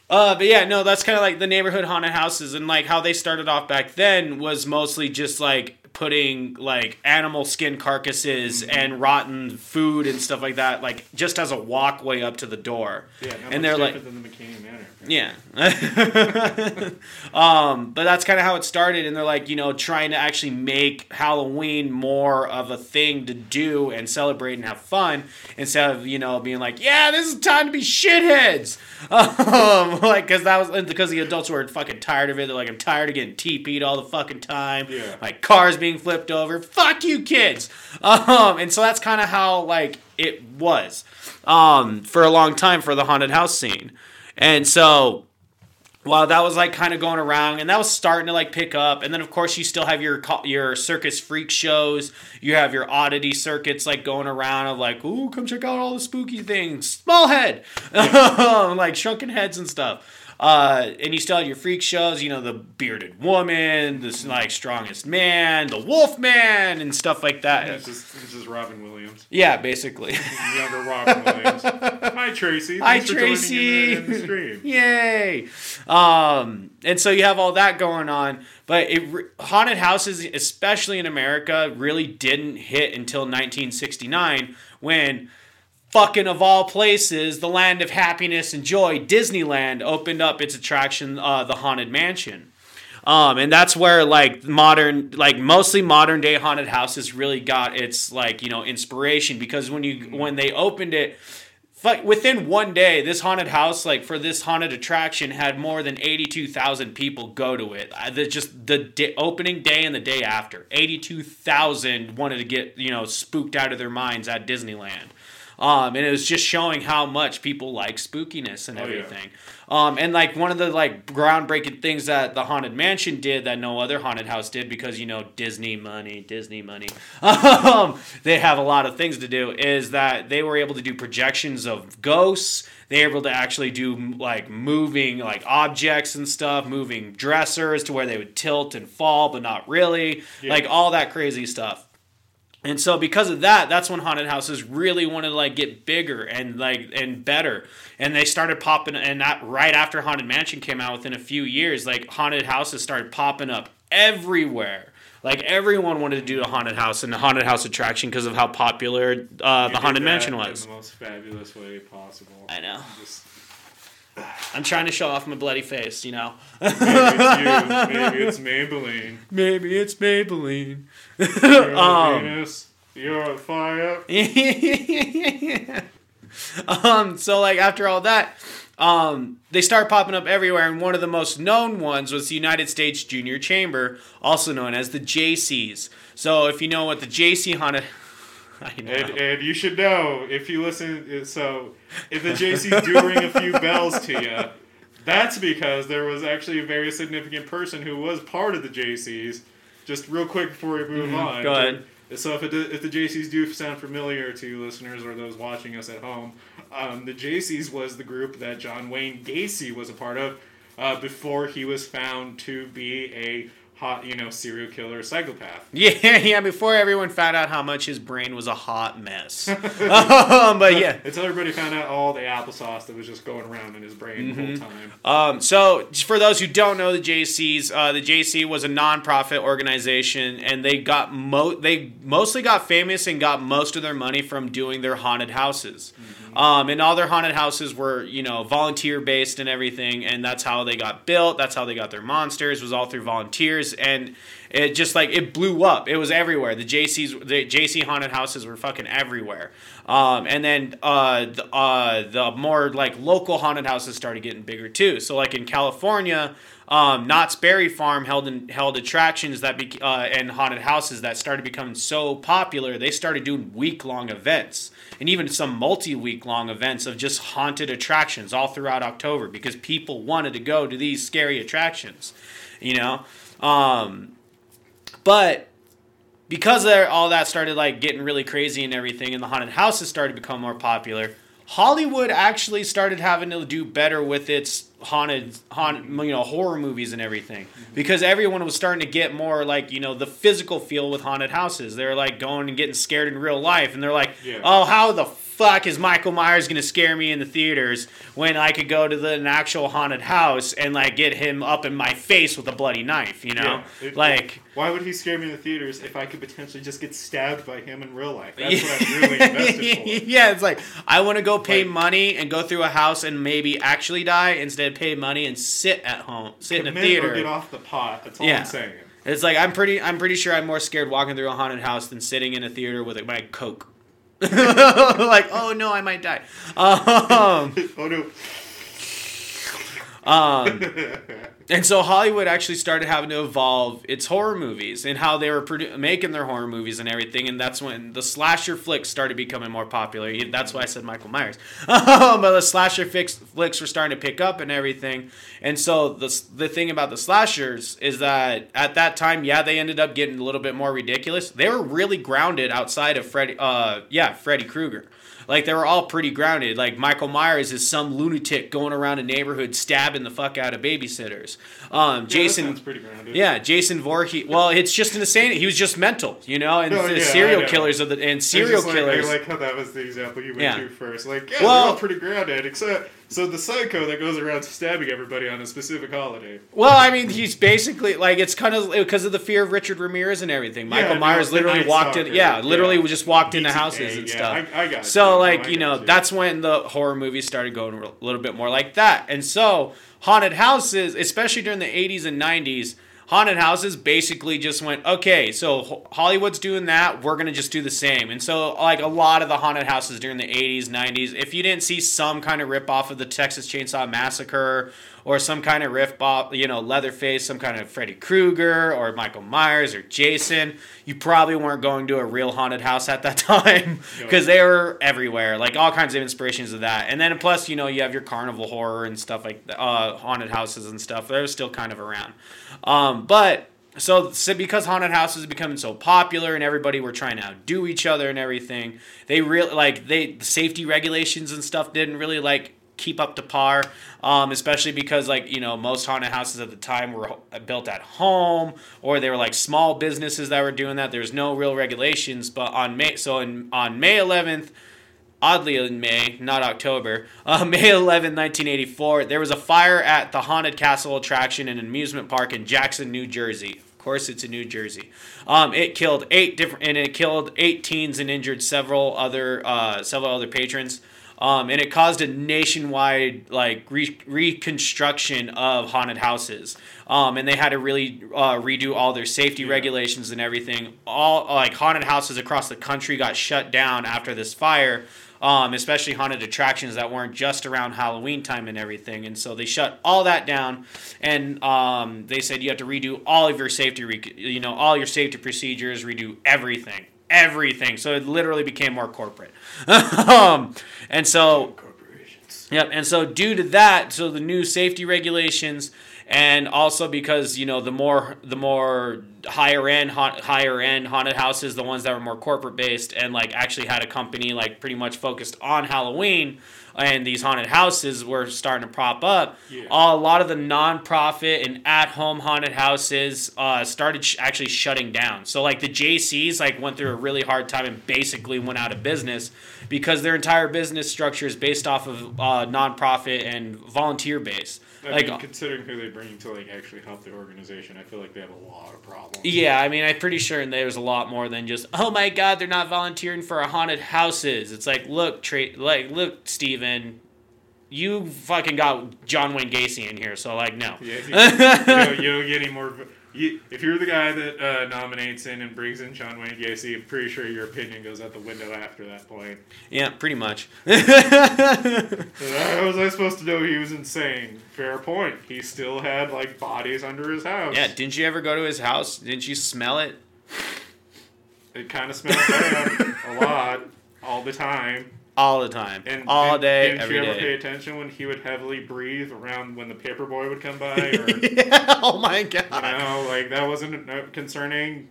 uh, but yeah, no, that's kind of like the neighborhood haunted houses, and like how they started off back then was mostly just like putting like animal skin carcasses Mm-hmm. and rotten food and stuff like that, like just as a walkway up to the door. Yeah, and they're like, than the Manor. yeah. um, but that's kind of how it started. And they're like, you know, trying to actually make Halloween more of a thing to do and celebrate and have fun instead of, you know, being like, yeah, this is time to be shitheads. Um, like, because that was because the adults were fucking tired of it. They're like, I'm tired of getting TP'd all the fucking time. Yeah. Like, cars being flipped over. Fuck you, kids. Um, and so that's kind of how, like, it was um, for a long time for the haunted house scene. And so while that was like kind of going around and that was starting to like pick up and then of course you still have your your circus freak shows you have your oddity circuits like going around of like ooh come check out all the spooky things small head like shrunken heads and stuff uh, and you still had your freak shows you know the bearded woman this like strongest man the wolf man and stuff like that This is, it's just Robin Williams, yeah basically younger Robin Williams. Hi Tracy. Hi, Thanks for Tracy. in the, in the stream. Yay! Um, and so you have all that going on, but it haunted houses, especially in America, really didn't hit until 1969 when fucking of all places, the land of happiness and joy, Disneyland opened up its attraction, uh, the Haunted Mansion. Um, and that's where like modern, like mostly modern day haunted houses really got its like you know inspiration because when you when they opened it, fu- within one day, this haunted house like for this haunted attraction had more than eighty two thousand people go to it. Uh, the, just the di- opening day and the day after, eighty two thousand wanted to get you know spooked out of their minds at Disneyland. Um, and it was just showing how much people like spookiness and Oh, yeah. everything. Um, and like one of the like groundbreaking things that the haunted mansion did that no other haunted house did because you know Disney money, Disney money. Um, they have a lot of things to do. Is that they were able to do projections of ghosts. They were able to actually do like moving like objects and stuff, moving dressers to where they would tilt and fall, but not really. Yeah. Like all that crazy stuff. And so because of that, that's when haunted houses really wanted to like get bigger and like and better. And they started popping and that right after Haunted Mansion came out within a few years, like haunted houses started popping up everywhere. Like everyone wanted to do a haunted house and a haunted house attraction because of how popular uh, the haunted that mansion in was. the most fabulous way possible. I know. Just, I'm trying to show off my bloody face, you know. maybe it's you. Maybe it's Maybelline. Maybe it's Maybelline. You're Um, Venus. You're on fire. um, so like after all that, um, they start popping up everywhere, and one of the most known ones was the United States Junior Chamber, also known as the Jaycees. So if you know what the JC haunted. And, and you should know if you listen. So if the Jaycees do ring a few bells to you, that's because there was actually a very significant person who was part of the Jaycees. Just real quick before we move on. Mm-hmm. go ahead. So if, it, if the Jaycees do sound familiar to listeners or those watching us at home, um, the Jaycees was the group that John Wayne Gacy was a part of uh, before he was found to be a hot, you know, serial killer psychopath. Yeah, yeah. Before everyone found out how much his brain was a hot mess. um, but yeah. Until everybody found out all the applesauce that was just going around in his brain Mm-hmm. the whole time. Um, so, for those who don't know the Jaycees, uh, the JC was a nonprofit organization, and they got mo- they mostly got famous and got most of their money from doing their haunted houses. Um, and all their haunted houses were, you know, volunteer based and everything, and that's how they got built. That's how they got their monsters. Was all through volunteers, and it just like it blew up. It was everywhere. The Jaycees, the JC haunted houses were fucking everywhere. Um, and then uh, the, uh, the more like local haunted houses started getting bigger too. So like in California, um, Knott's Berry Farm held in, held attractions that be, uh, and haunted houses that started becoming so popular. They started doing week long events and even some multi week long events of just haunted attractions all throughout October because people wanted to go to these scary attractions, you know. Um, but because all that started like getting really crazy and everything, and the haunted houses started to become more popular. Hollywood actually started having to do better with its haunted, haunted, you know, horror movies and everything, because everyone was starting to get more like you know the physical feel with haunted houses. They're like going and getting scared in real life, and they're like, Yeah. oh, how the fuck is Michael Myers gonna scare me in the theaters when I could go to the, an actual haunted house and like get him up in my face with a bloody knife, you know, Yeah, it- like. Why would he scare me in the theaters if I could potentially just get stabbed by him in real life? That's what I'm really invested for. yeah, it's like I want to go pay Like- money and go through a house and maybe actually die instead of pay money and sit at home, sit in a Commit or theater. get off the pot. That's all Yeah. I'm saying. It's like I'm pretty, I'm pretty sure I'm more scared walking through a haunted house than sitting in a theater with my coke. like, oh no, I might die. Um, oh no. Um, and so Hollywood actually started having to evolve its horror movies and how they were produ- making their horror movies and everything. And that's when the slasher flicks started becoming more popular. That's why I said Michael Myers. but the slasher fix, flicks were starting to pick up and everything. And so the the thing about the slashers is that at that time, yeah, they ended up getting a little bit more ridiculous. They were really grounded outside of Freddy. Uh, yeah, Freddy Krueger. Like they were all pretty grounded. Like Michael Myers is some lunatic going around a neighborhood stabbing the fuck out of babysitters. Um, Yeah, Jason, That pretty grounded. yeah, Jason Voorhees. Well, it's just insane. He was just mental, you know. And the yeah, serial killers of the and serial like- killers. I like how that was the example you went Yeah. to first. Like, yeah, Well- they're all pretty grounded, except so the psycho that goes around stabbing everybody on a specific holiday. Well, I mean, he's basically like it's kind of because of the fear of Richard Ramirez and everything. Michael no, Myers literally walked in, yeah, literally yeah. just walked into BTK, houses and yeah, stuff. I, I got So, you. like, you know, got that's when the horror movies started going a little bit more like that. And so, haunted houses, especially during the 80s and 90s, haunted houses basically just went, okay, so Hollywood's doing that, we're to just do the same. And so, like, a lot of the haunted houses during the 80s, 90s, if you didn't see some kind of rip off of the Texas Chainsaw Massacre or some kind of riff off, you know, Leatherface, some kind of Freddy Krueger or Michael Myers or Jason, you probably weren't going to a real haunted house at that time because they were everywhere, like all kinds of inspirations of that. And then plus, you know, you have your carnival horror and stuff like uh, haunted houses and stuff. They're still kind of around, um, but. So, so because haunted houses are becoming so popular and everybody were trying to outdo each other and everything, they really like they the safety regulations and stuff didn't really like keep up to par. Um, especially because like you know most haunted houses at the time were built at home or they were like small businesses that were doing that. There's no real regulations. But on May so in on May 11th, oddly in May, not October, uh, May 11, 1984, there was a fire at the Haunted Castle attraction in an amusement park in Jackson, New Jersey. Of course, it's in New Jersey. Um, it killed eight different, and it killed eight teens and injured several other, uh, several other patrons. Um, and it caused a nationwide like re- reconstruction of haunted houses. Um, and they had to really uh, redo all their safety regulations and everything. All like haunted houses across the country got shut down after this fire. Um, especially haunted attractions that weren't just around Halloween time and everything, and so they shut all that down, and um, they said you have to redo all of your safety, rec- you know, all your safety procedures, redo everything, everything. So it literally became more corporate, um, and so Corporations. Yep. And so due to that, so the new safety regulations, and also because you know the more the more higher end haunt, higher end haunted houses, the ones that were more corporate based and like actually had a company like pretty much focused on Halloween and these haunted houses were starting to prop up. Yeah. a lot of the non-profit and at-home haunted houses uh, started sh- actually shutting down. So like the Jaycees like went through a really hard time and basically went out of business because their entire business structure is based off of uh, non-profit and volunteer base. I like mean, considering who they bring to like actually help the organization, I feel like they have a lot of problems. Yeah, I mean, I'm pretty sure there's a lot more than just, oh my god, they're not volunteering for our haunted houses. It's like, look, tra- like, look, Steven, you fucking got John Wayne Gacy in here, so like, no. Yeah, you, you, don't, you don't get any more. You, if you're the guy that uh, nominates in and brings in John Wayne Gacy, I'm pretty sure your opinion goes out the window after that point. Yeah, pretty much. How was I supposed to know he was insane? Fair point. He still had like bodies under his house. yeah, didn't you ever go to his house? Didn't you smell it? It kind of smells bad a lot, all the time. All the time. And All and day, Didn't every you ever day. pay attention when he would heavily breathe around when the paper boy would come by? Or yeah, oh my god. know, like that wasn't uh, concerning.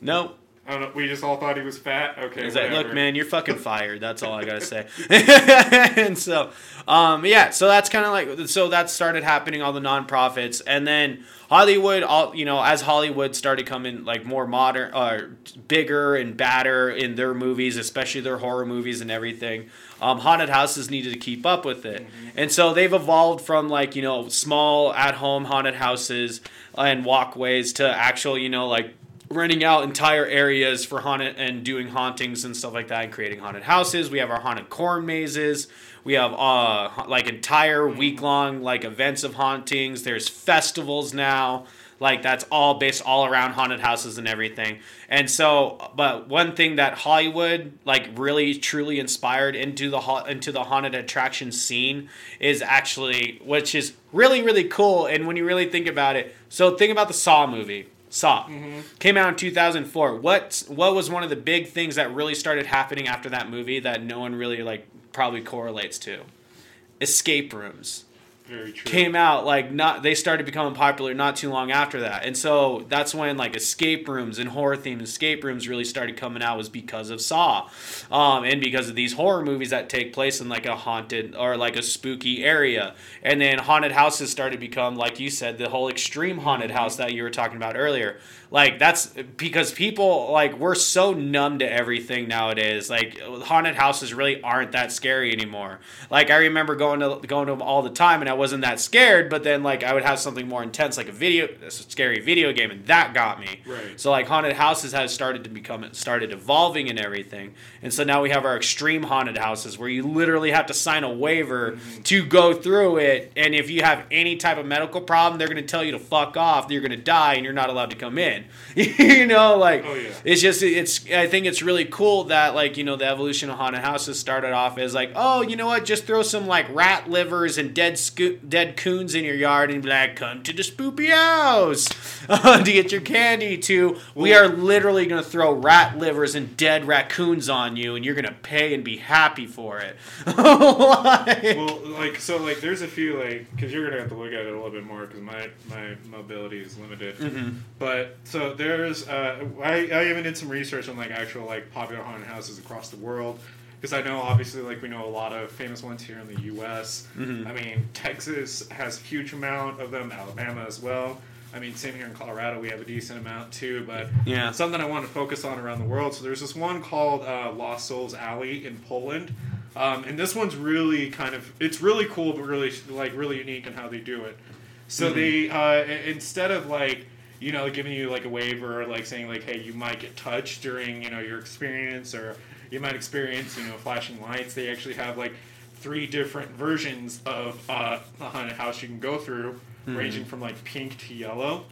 Nope. I don't know. We just all thought he was fat. Okay, He's like, look, man, you're fucking fired. That's all I gotta say. and so, um, yeah, so that's kind of like, so that started happening. All the nonprofits, and then Hollywood, all you know, as Hollywood started coming like more modern, uh, bigger and badder in their movies, especially their horror movies and everything. Um, haunted houses needed to keep up with it, and so they've evolved from like you know small at-home haunted houses and walkways to actual you know like renting out entire areas for haunted and doing hauntings and stuff like that and creating haunted houses. We have our haunted corn mazes. We have uh like entire week long like events of hauntings. There's festivals now. Like that's all based all around haunted houses and everything. And so, but one thing that Hollywood like really truly inspired into the ha- into the haunted attraction scene is actually, which is really really cool. And when you really think about it, so think about the Saw movie. Saw came out in 2004. What what was one of the big things that really started happening after that movie that no one really like probably correlates to? Escape rooms Very true. came out like not they started becoming popular not too long after that. And so that's when like escape rooms and horror themed escape rooms really started coming out was because of saw. Um, and because of these horror movies that take place in like a haunted or like a spooky area. And then haunted houses started to become like you said the whole extreme haunted house that you were talking about earlier. Like that's because people like we're so numb to everything nowadays. Like haunted houses really aren't that scary anymore. Like i remember going to going to them all the time and i wasn't that scared but then like i would have something more intense like a video a scary video game and that got me Right. so like haunted houses has started to become it started evolving and everything and so now we have our extreme haunted houses where you literally have to sign a waiver mm-hmm. to go through it and if you have any type of medical problem they're going to tell you to fuck off you're going to die and you're not allowed to come in you know like Oh, yeah. it's just it's i think it's really cool that like you know the evolution of haunted houses started off as like oh you know what just throw some like rat livers and dead sco- dead coons in your yard and be like come to the spoopy house to get your candy to we are literally going to throw rat livers and dead raccoons on you and you're going to pay and be happy for it Like- well, like so, like there's a few like because you're gonna have to look at it a little bit more because my my mobility is limited. Mm-hmm. But so there's uh, I I even did some research on like actual like popular haunted houses across the world because I know obviously like we know a lot of famous ones here in the U.S. Mm-hmm. I mean Texas has a huge amount of them, Alabama as well. I mean, same here in Colorado, we have a decent amount too. But Yeah. something I want to focus on around the world. So there's this one called uh, Lost Souls Alley in Poland, um, and this one's really kind of it's really cool, but really like really unique in how they do it. So they uh, instead of like you know giving you like a waiver, or, like saying like hey you might get touched during you know your experience, or you might experience you know flashing lights. They actually have like three different versions of uh, a haunted house you can go through, ranging from like pink to yellow.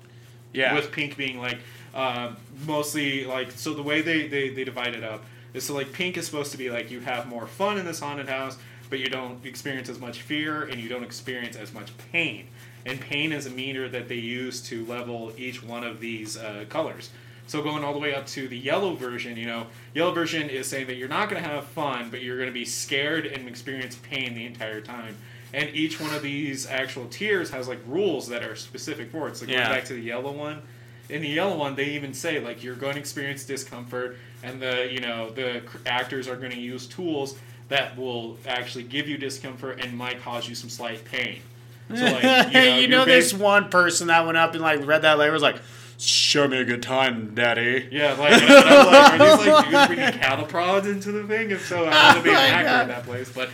Yeah. With pink being like um, mostly like so the way they, they they divide it up is so like pink is supposed to be like you have more fun in this haunted house but you don't experience as much fear and you don't experience as much pain. And pain is a meter that they use to level each one of these uh, colors so going all the way up to the yellow version you know yellow version is saying that you're not going to have fun but you're going to be scared and experience pain the entire time and each one of these actual tiers has like rules that are specific for it so going Yeah. back to the yellow one in the yellow one, they even say like you're going to experience discomfort, and the you know the actors are going to use tools that will actually give you discomfort and might cause you some slight pain. So like you know, you know this one person that went up and like read that letter was like, "Show me a good time, daddy." Yeah, like, and I'm like, are these like dudes bringing cattle prods into the thing? If so, I want to be an Oh actor in that place. But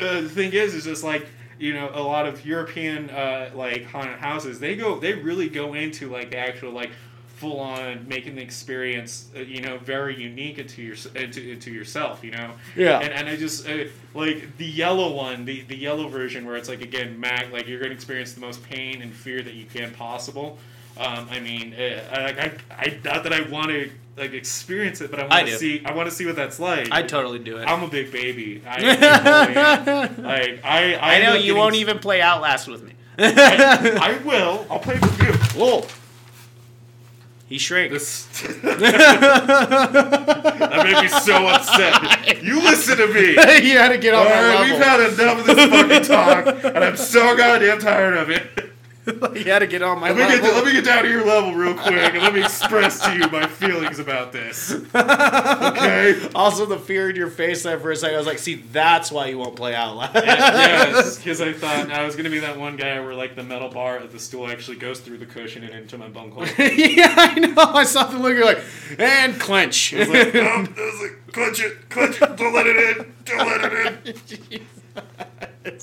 uh, the thing is, is just like you know, a lot of European uh, like haunted houses, they go, they really go into like the actual like full on making the experience, uh, you know, very unique into your into, into yourself, you know. Yeah. And, and I just uh, like the yellow one, the the yellow version where it's like again, Mac, like you're going to experience the most pain and fear that you can possible. Um, I mean, uh, I, I, I, not that I want to like experience it, but I I want do. to see. I want to see what that's like. I'd totally do it. I'm a big baby. I, I totally am. Like I, I, I know you getting- won't even play Outlast with me. I, I will. I'll play with you. Whoa. He shrank. This that made me so upset. You listen to me. you had to get on All right, level. we've had enough of this fucking talk, and I'm so goddamn tired of it. you had to get on my Let me level. get let me get down to your level real quick, and let me express to you my feelings about this. Okay. also, the fear in your face there for a second, I was like, see, that's why you won't play Outlast. yeah, because I thought I was gonna be that one guy where like the metal bar at the stool actually goes through the cushion and into my bunghole. yeah, I know. I saw the look. You're like, and clench. It's like, oh, it was like, clench it, clench it, don't let it in, don't let it in.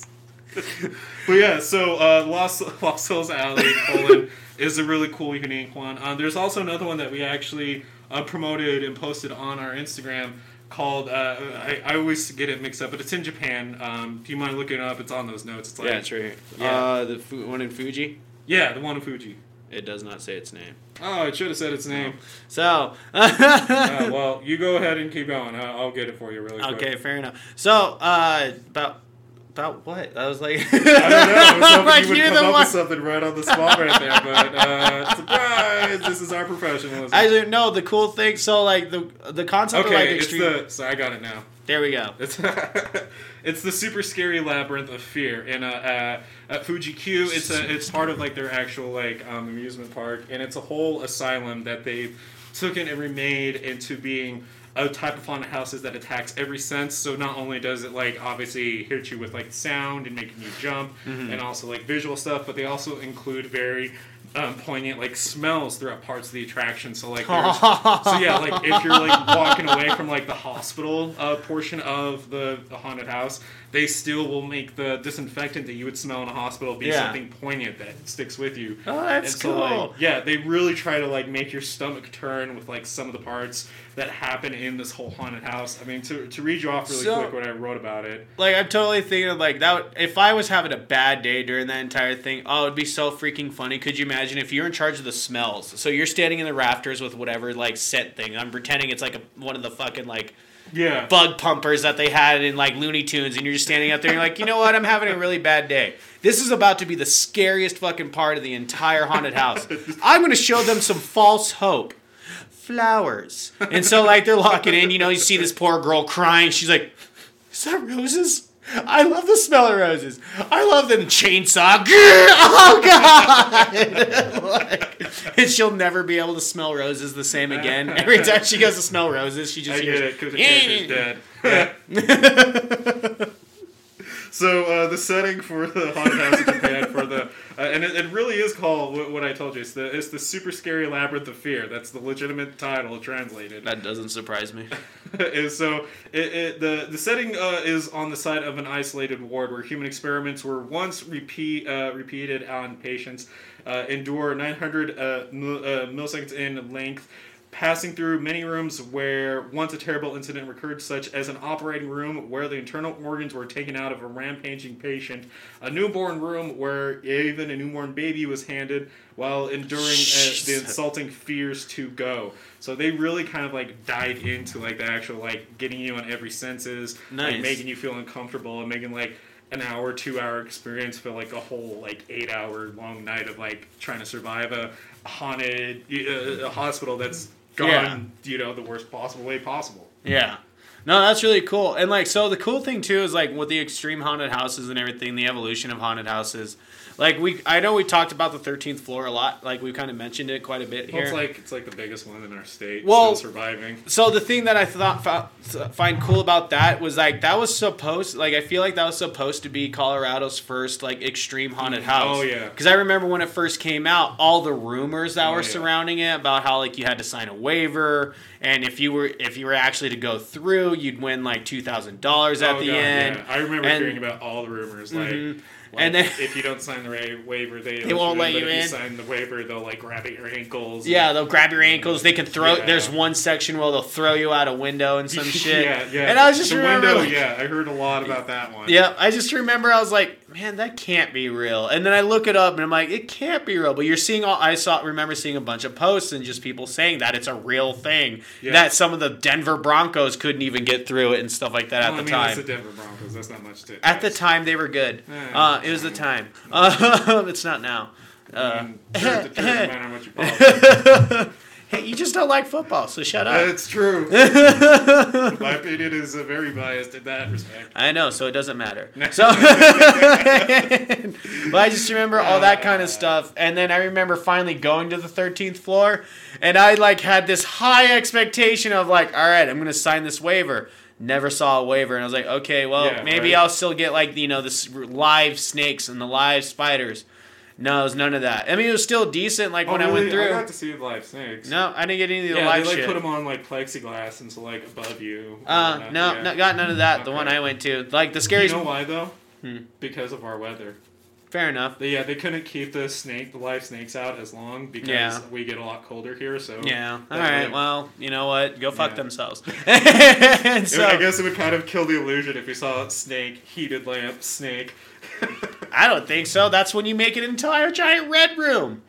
But yeah, so uh, Lost, Lost Hills Alley, Poland, is a really cool, unique one. Um, there's also another one that we actually uh, promoted and posted on our Instagram called, uh, I, I always get it mixed up, but it's in Japan. Um, do you mind looking it up? It's on those notes. It's like, yeah, it's right here. Yeah. Uh, the fu- one in Fuji. yeah, the one in Fuji. It does not say its name. Oh, it should have said its name. So, Uh, well, you go ahead and keep going. I- I'll get it for you really quick. okay, fair enough. So, uh, about about what? I was like, I don't know. I was like you would come up one. with something right on the spot right there, but uh, surprise! This is our professionalism. I didn't know the cool thing. So, like the the concept of like okay, it's extreme. the. So I got it now. There we go. It's it's the super scary labyrinth of fear in a uh, at Fuji Q. It's a it's part of like their actual like um, amusement park, and it's a whole asylum that they took and remade into being a type of haunted houses that attacks every sense. So not only does it like obviously hit you with like sound and making you jump, mm-hmm. and also like visual stuff, but they also include very um, poignant like smells throughout parts of the attraction. So like there's so yeah, like if you're like walking away from like the hospital uh, portion of the, the haunted house, they still will make the disinfectant that you would smell in a hospital be Yeah. something poignant that sticks with you. Oh, that's so, cool. like, yeah, they really try to like make your stomach turn with like some of the parts that happen in this whole haunted house. I mean, to, to read you off really So- quick what I wrote about it. Like I'm totally thinking of like that. Would, if I was having a bad day during that entire thing, oh, it'd be so freaking funny. Could you imagine if you're in charge of the smells? So you're standing in the rafters with whatever like set thing. I'm pretending it's like a, one of the fucking like Yeah. bug pumpers that they had in like Looney Tunes, and you're just standing out there. and You're like, you know what? I'm having a really bad day. This is about to be the scariest fucking part of the entire haunted house. I'm gonna show them some false hope. Flowers. And so like they're locking in. You know, you see this poor girl crying. She's like, "Is that roses?" I love the smell of roses. I love them chainsaw. Oh god! like, and she'll never be able to smell roses the same again. Every time she goes to smell roses, she just I hears, get it because the character's dead. So uh, the setting for the haunted house in Japan for the uh, and it, it really is called what, what I told you. It's the it's the super scary labyrinth of fear. That's the legitimate title translated. That doesn't surprise me. is so it, it, the the setting uh, is on the side of an isolated ward where human experiments were once repeat uh, repeated on patients, uh, endure 900 uh, mil, uh, milliseconds in length. Passing through many rooms where once a terrible incident recurred, such as an operating room where the internal organs were taken out of a rampaging patient, a newborn room where even a newborn baby was handed while enduring uh, the insulting fears to go. So they really kind of like dive into like the actual like getting you on every senses, Nice. like making you feel uncomfortable and making like an hour, two hour experience feel like a whole like eight hour long night of like trying to survive a haunted uh, a hospital that's gone, you know, the worst possible way possible. Yeah. No, that's really cool. And like, so the cool thing too is like with the extreme haunted houses and everything, the evolution of haunted houses. Like we, I know we talked about the thirteenth floor a lot. Like we kind of mentioned it quite a bit Well, here. it's like it's like the biggest one in our state. Well- still surviving. so the thing that I thought find cool about that was like that was supposed like I feel like that was supposed to be Colorado's first like extreme haunted house. Oh, yeah. Because I remember when it first came out, all the rumors that Oh, were yeah. surrounding it about how like you had to sign a waiver, and if you were if you were actually to go through, you'd win like two thousand dollars at Oh, the God, end. yeah. I remember And- hearing about all the rumors. Like, Mhm. Like, And then- if you don't sign the ra- waiver, they, They won't let you if in. You sign the waiver, they'll like grab at your ankles. Yeah, they'll grab your ankles. They can throw. Yeah. There's one section where they'll throw you out a window and some shit. yeah, yeah. And I was just the remember, window. like- yeah, I heard a lot about that one. Yeah, I just remember I was like, man, that can't be real. And then I look it up and I'm like, it can't be real. But you're seeing all I saw remember seeing a bunch of posts and just people saying that it's a real thing. Yeah. That some of the Denver Broncos couldn't even get through it and stuff like that Well, at I the mean, time. it's the Denver Broncos. That's not much to. At the time they were good. Uh, it was the time. Uh, it's not now. I Uh, mean, sure, it doesn't matter how much you call it. hey, you just don't like football, so shut up. That's true. My opinion is uh, very biased in that respect. I know, so it doesn't matter. So, but I just remember all that kind of stuff, and then I remember finally going to the thirteenth floor, and I like had this high expectation of like, all right, I'm gonna sign this waiver. Never saw a waiver, and I was like, okay, well, Yeah, maybe right. I'll still get like you know the live snakes and the live spiders. No, it was none of that. I mean, it was still decent. Like when I went through. Oh, I got to see the live snakes. no, I didn't get any of the yeah, live they like shit. put them on like plexiglass and so like above you. uh, no, yeah. no, got none of that. The one I went to, like the scariest. You know why though? Hmm. Because of our weather. Fair enough. They, yeah, they couldn't keep the snake, the live snakes out as long because Yeah. we get a lot colder here. So Yeah. all right. Well, you know what? Go fuck Yeah. themselves. so, I guess it would kind of kill the illusion if you saw a snake, heated lamp, snake. I don't think so. That's when you make an entire giant red room.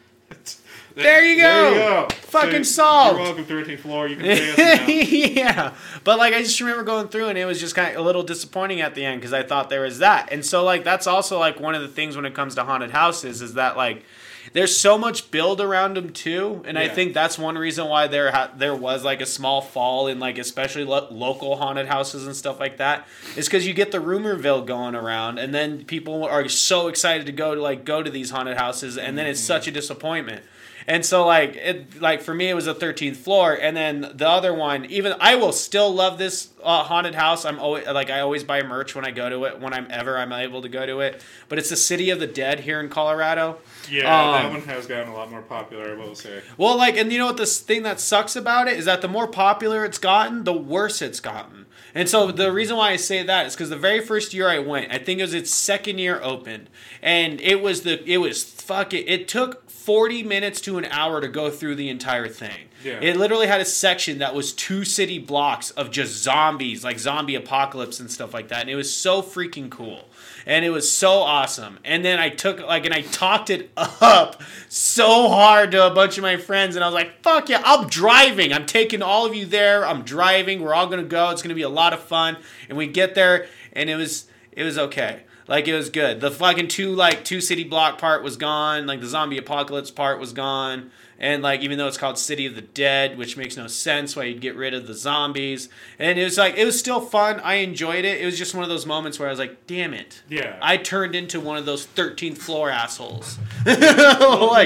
There you go. There you go. Fucking So, solved. You're welcome, 13th floor. You can pay us now. yeah, but like I just remember going through and it was just kind of a little disappointing at the end because I thought there was that, and so like that's also like one of the things when it comes to haunted houses is that like there's so much build around them too, and I think that's one reason why there ha- there was like a small fall in like especially lo- local haunted houses and stuff like that is because you get the rumorville going around, and then people are so excited to go to like go to these haunted houses, and then it's mm-hmm. such a disappointment. And so like it like for me it was a 13th floor and then the other one even I will still love this uh, haunted house. I'm always like I always buy merch when I go to it when I'm ever I'm able to go to it. But it's the City of the Dead here in Colorado. Yeah, that Um, one has gotten a lot more popular, I will say. Well, like, and you know what? This thing that sucks about it is that the more popular it's gotten, the worse it's gotten. And so the reason why I say that is because the very first year I went, I think it was its second year opened, and it was the it was fuck it. It took forty minutes to an hour to go through the entire thing. Yeah. It literally had a section that was two city blocks of just zombies, like zombie apocalypse and stuff like that, and it was so freaking cool. And it was so awesome. And then I took like and I talked it up so hard to a bunch of my friends, and I was like, "Fuck yeah, I'm driving. I'm taking all of you there. I'm driving. We're all gonna go. It's gonna be a lot of fun." And we get there, and it was it was okay. Like it was good. The fucking two like two city block part was gone. Like the zombie apocalypse part was gone. And like even though it's called City of the Dead, which makes no sense why you'd get rid of the zombies. And it was like it was still fun. I enjoyed it. It was just one of those moments where I was like, damn it. Yeah. I turned into one of those 13th floor assholes. like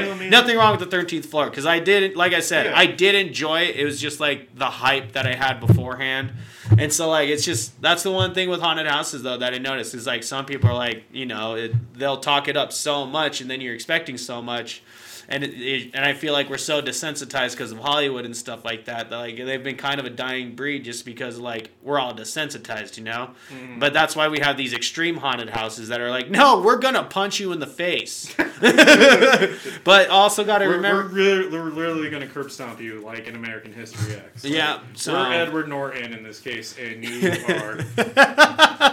you know, man. nothing wrong with the 13th floor because I did like I said, Yeah. I did enjoy it. It was just like the hype that I had beforehand. And so like it's just that's the one thing with haunted houses though that I noticed is like some people are like, you know, it, they'll talk it up so much and then you're expecting so much. And it, it, and I feel like we're so desensitized because of Hollywood and stuff like that that like they've been kind of a dying breed just because like we're all desensitized, you know. Mm-hmm. But that's why we have these extreme haunted houses that are like, no, we're gonna punch you in the face. but also got to remember, we're, we're literally going to curb stomp you like in American History X. Yeah, so- we're Edward Norton in this case, and you are.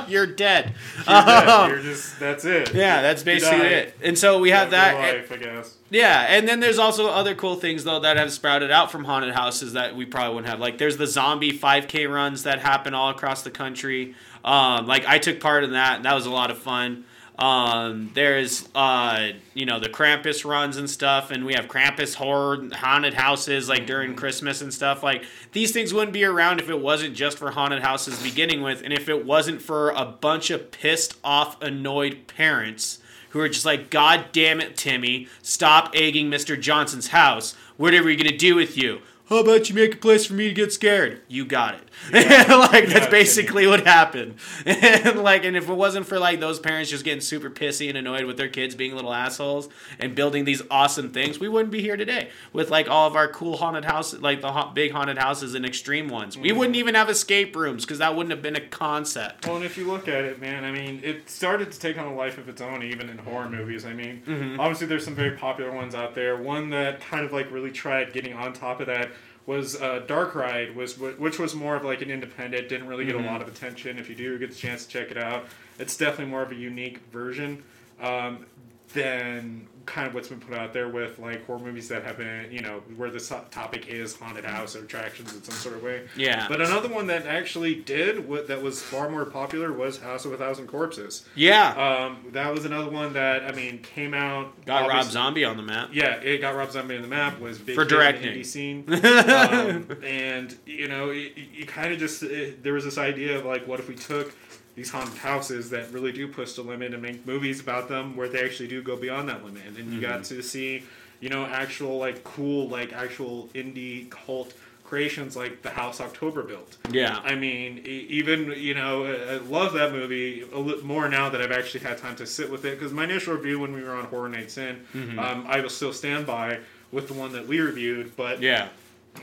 you're dead. You're, dead. Um, You're just. That's it. yeah, that's basically it. And so we have Have that. life, I guess. Yeah, and then there's also other cool things though that have sprouted out from haunted houses that we probably wouldn't have. Like there's the zombie 5K runs that happen all across the country. Um, like I took part in that. And that was a lot of fun. Um, there's uh, you know the Krampus runs and stuff, and we have Krampus horror haunted houses like during Christmas and stuff. Like these things wouldn't be around if it wasn't just for haunted houses beginning with, and if it wasn't for a bunch of pissed off, annoyed parents who are just like, God damn it, Timmy, stop egging Mr. Johnson's house. What are we gonna do with you? How about you make a place for me to get scared? You got it. like that's basically what happened. and like, and if it wasn't for like those parents just getting super pissy and annoyed with their kids being little assholes and building these awesome things, we wouldn't be here today with like all of our cool haunted houses, like the ha- big haunted houses and extreme ones. We mm. wouldn't even have escape rooms because that wouldn't have been a concept. Well, and if you look at it, man, I mean, it started to take on a life of its own, even in horror movies. I mean, mm-hmm. obviously, there's some very popular ones out there. One that kind of like really tried getting on top of that was uh, Dark Ride, was which was more of like an independent, didn't really get a lot of attention. If you do get the chance to check it out, it's definitely more of a unique version. Um, than kind of what's been put out there with like horror movies that have been, you know, where the topic is haunted house or attractions in some sort of way. Yeah. But another one that actually did what that was far more popular was House of a Thousand Corpses. Yeah. Um, that was another one that I mean came out. Got Rob Zombie on the map. Yeah, it got Rob Zombie on the map. Was big For directing. indie scene, um, and you know, you, you kind of just it, there was this idea of like, what if we took these haunted houses that really do push the limit and make movies about them where they actually do go beyond that limit, and then you Mm-hmm. got to see, you know, actual like cool like actual indie cult creations like the house October built. Yeah. I mean, even you know, I love that movie a li- more now that I've actually had time to sit with it. Because my initial review when we were on Horror Nights In, Mm-hmm. um, I will still stand by with the one that we reviewed. But yeah.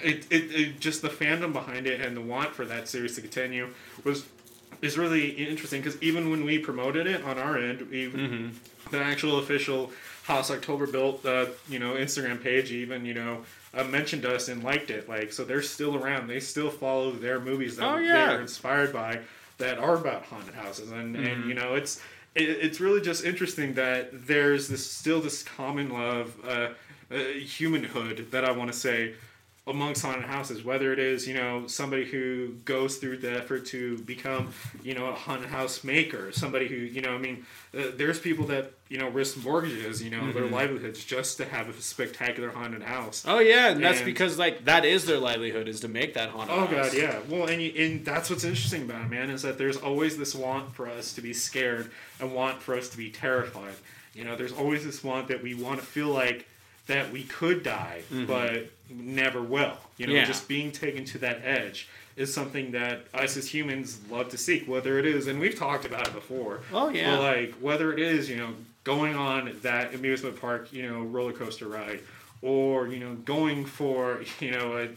it, it, it just the fandom behind it and the want for that series to continue was is really interesting. Because even when we promoted it on our end, we, Mm-hmm. the actual official House October built, uh, you know, Instagram page even, you know. Uh, mentioned us and liked it, like so. They're still around. They still follow their movies that Oh, yeah. they're inspired by that are about haunted houses and Mm-hmm. and you know it's it, it's really just interesting that there's this still this common love uh, uh humanhood that i want to say amongst haunted houses whether it is you know somebody who goes through the effort to become you know a haunted house maker somebody who you know i mean uh, there's people that you know risk mortgages you know their livelihoods just to have a spectacular haunted house Oh yeah, and that's And- because like that is their livelihood is to make that haunted Oh house. god, yeah. Well, and you, and that's what's interesting about it, man, is that there's always this want for us to be scared and want for us to be terrified. You know, there's always this want that we want to feel like that we could die, but never will. You know, Yeah. just being taken to that edge is something that us as humans love to seek, whether it is, and we've talked about it before. Oh, yeah. Like whether it is, you know, going on that amusement park, you know, roller coaster ride, or you know, going for, you know, a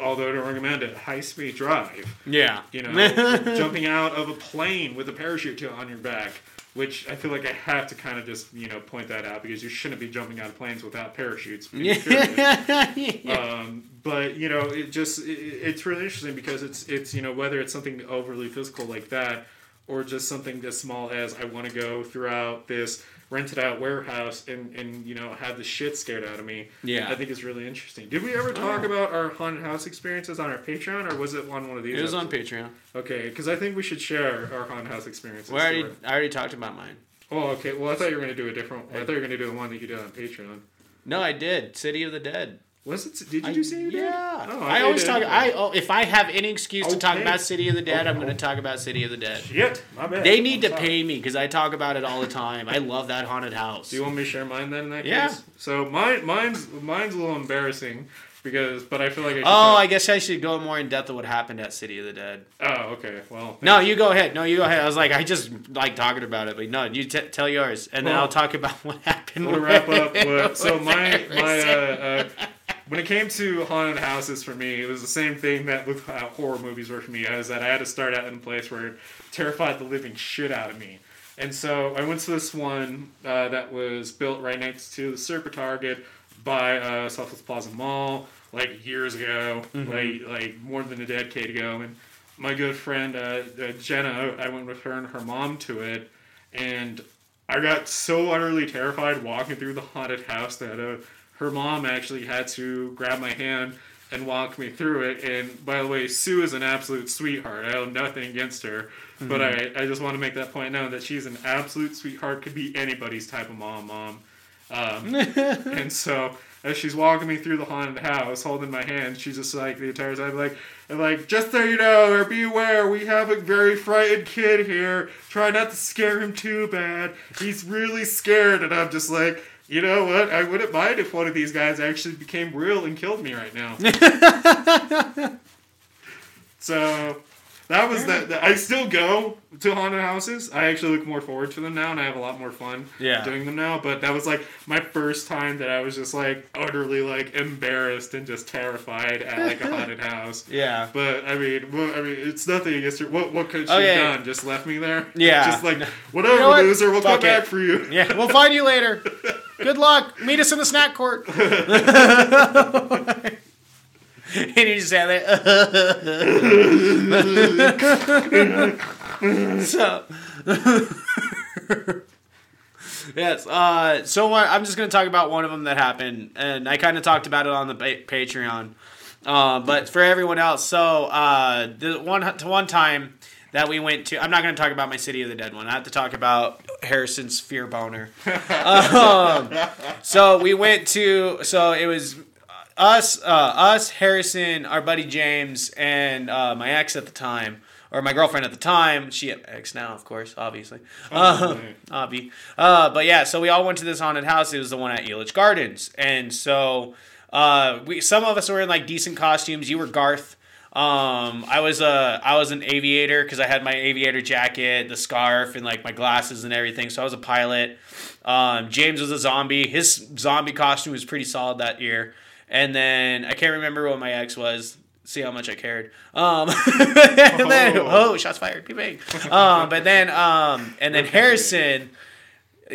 although I don't recommend it, high speed drive. Yeah. You know, jumping out of a plane with a parachute on your back, which I feel like I have to kind of just you know point that out because you shouldn't be jumping out of planes without parachutes. period. um, but you know, it just it, it's really interesting because it's it's you know whether it's something overly physical like that or just something as small as I want to go throughout this rented out warehouse and and you know had the shit scared out of me. Yeah. I think is really interesting. Did we ever talk Oh. about our haunted house experiences on our Patreon or was it on one of these? It was on? Patreon. Okay, because I think we should share our haunted house experiences. We already, I already talked about mine. Oh, okay. Well, I thought you were gonna do a different. I thought you were gonna do the one that you did on Patreon. No, I did. City of the Dead. Was it? Did you I- do City of the Dead? Yeah. Oh, I always talk. I oh, if I have any excuse to talk Okay. about City of the Dead, I'm going to talk about City of the Dead. Shit, my bad. They need to I'm sorry. pay me because I talk about it all the time. I love that haunted house. Do you want me to share mine then? In that Yeah. case. So mine, mine's mine's a little embarrassing because, but I feel like I. Should Oh, I guess I should go more in depth of what happened at City of the Dead. Oh, okay. Well. No, you go ahead. No, you go ahead. I was like, I just like talking about it, but no, you t- tell yours, and then Well, I'll talk about what happened. We'll wrap up, what, so my my uh, uh, when it came to haunted houses for me, it was the same thing that with uh, horror movies were for me. I was that I had to start out in a place where it terrified the living shit out of me. And so I went to this one uh, that was built right next to the Super Target by uh, Southwest Plaza Mall, like years ago, like like more than a decade ago. And my good friend uh, uh, Jenna, I went with her and her mom to it, and I got so utterly terrified walking through the haunted house that uh, her mom actually had to grab my hand and walk me through it. And by the way, Sue is an absolute sweetheart. I have nothing against her, but I, I just want to make that point now that she's an absolute sweetheart. Could be anybody's type of mom, mom. Um, and so as she's walking me through the haunted house, holding my hand, she's just like the entire time, like, and like, just so you know, or beware, we have a very frightened kid here. Try not to scare him too bad. He's really scared, and I'm just like, you know what? I wouldn't mind if one of these guys actually became real and killed me right now. so that was the, the. I still go to haunted houses. I actually look more forward to them now, and I have a lot more fun Yeah. doing them now. But that was like my first time that I was just like utterly like embarrassed and just terrified at like a haunted house. Yeah. But I mean, well, I mean, it's nothing against her. What what could she oh, Okay. have done? Just left me there? Yeah. Just like whatever, You know what? loser. We'll Fuck come it. back for you. Yeah, we'll find you later. Good luck. Meet us in the snack court. And you just have that. so. yes. Uh, so I'm just going to talk about one of them that happened, and I kind of talked about it on the pa- Patreon. Uh, but for everyone else, so uh, the one to one time that we went to, I'm not going to talk about my City of the Dead one. I have to talk about Harrison's fear boner. um, so we went to, so it was us, uh, us, Harrison, our buddy James, and uh, my ex at the time, or my girlfriend at the time. She ex now, of course, obviously. Uh, Obvi. Uh, but yeah, so we all went to this haunted house. It was the one at Elitch Gardens, and so uh, we some of us were in like decent costumes. You were Garth. Um, I was a I was an aviator because I had my aviator jacket, the scarf, and like my glasses and everything. So I was a pilot. Um, James was a zombie. His zombie costume was pretty solid that year. And then I can't remember what my ex was. See how much I cared. Um, and then Oh. oh, shots fired, bang. Um, but then um, and then Harrison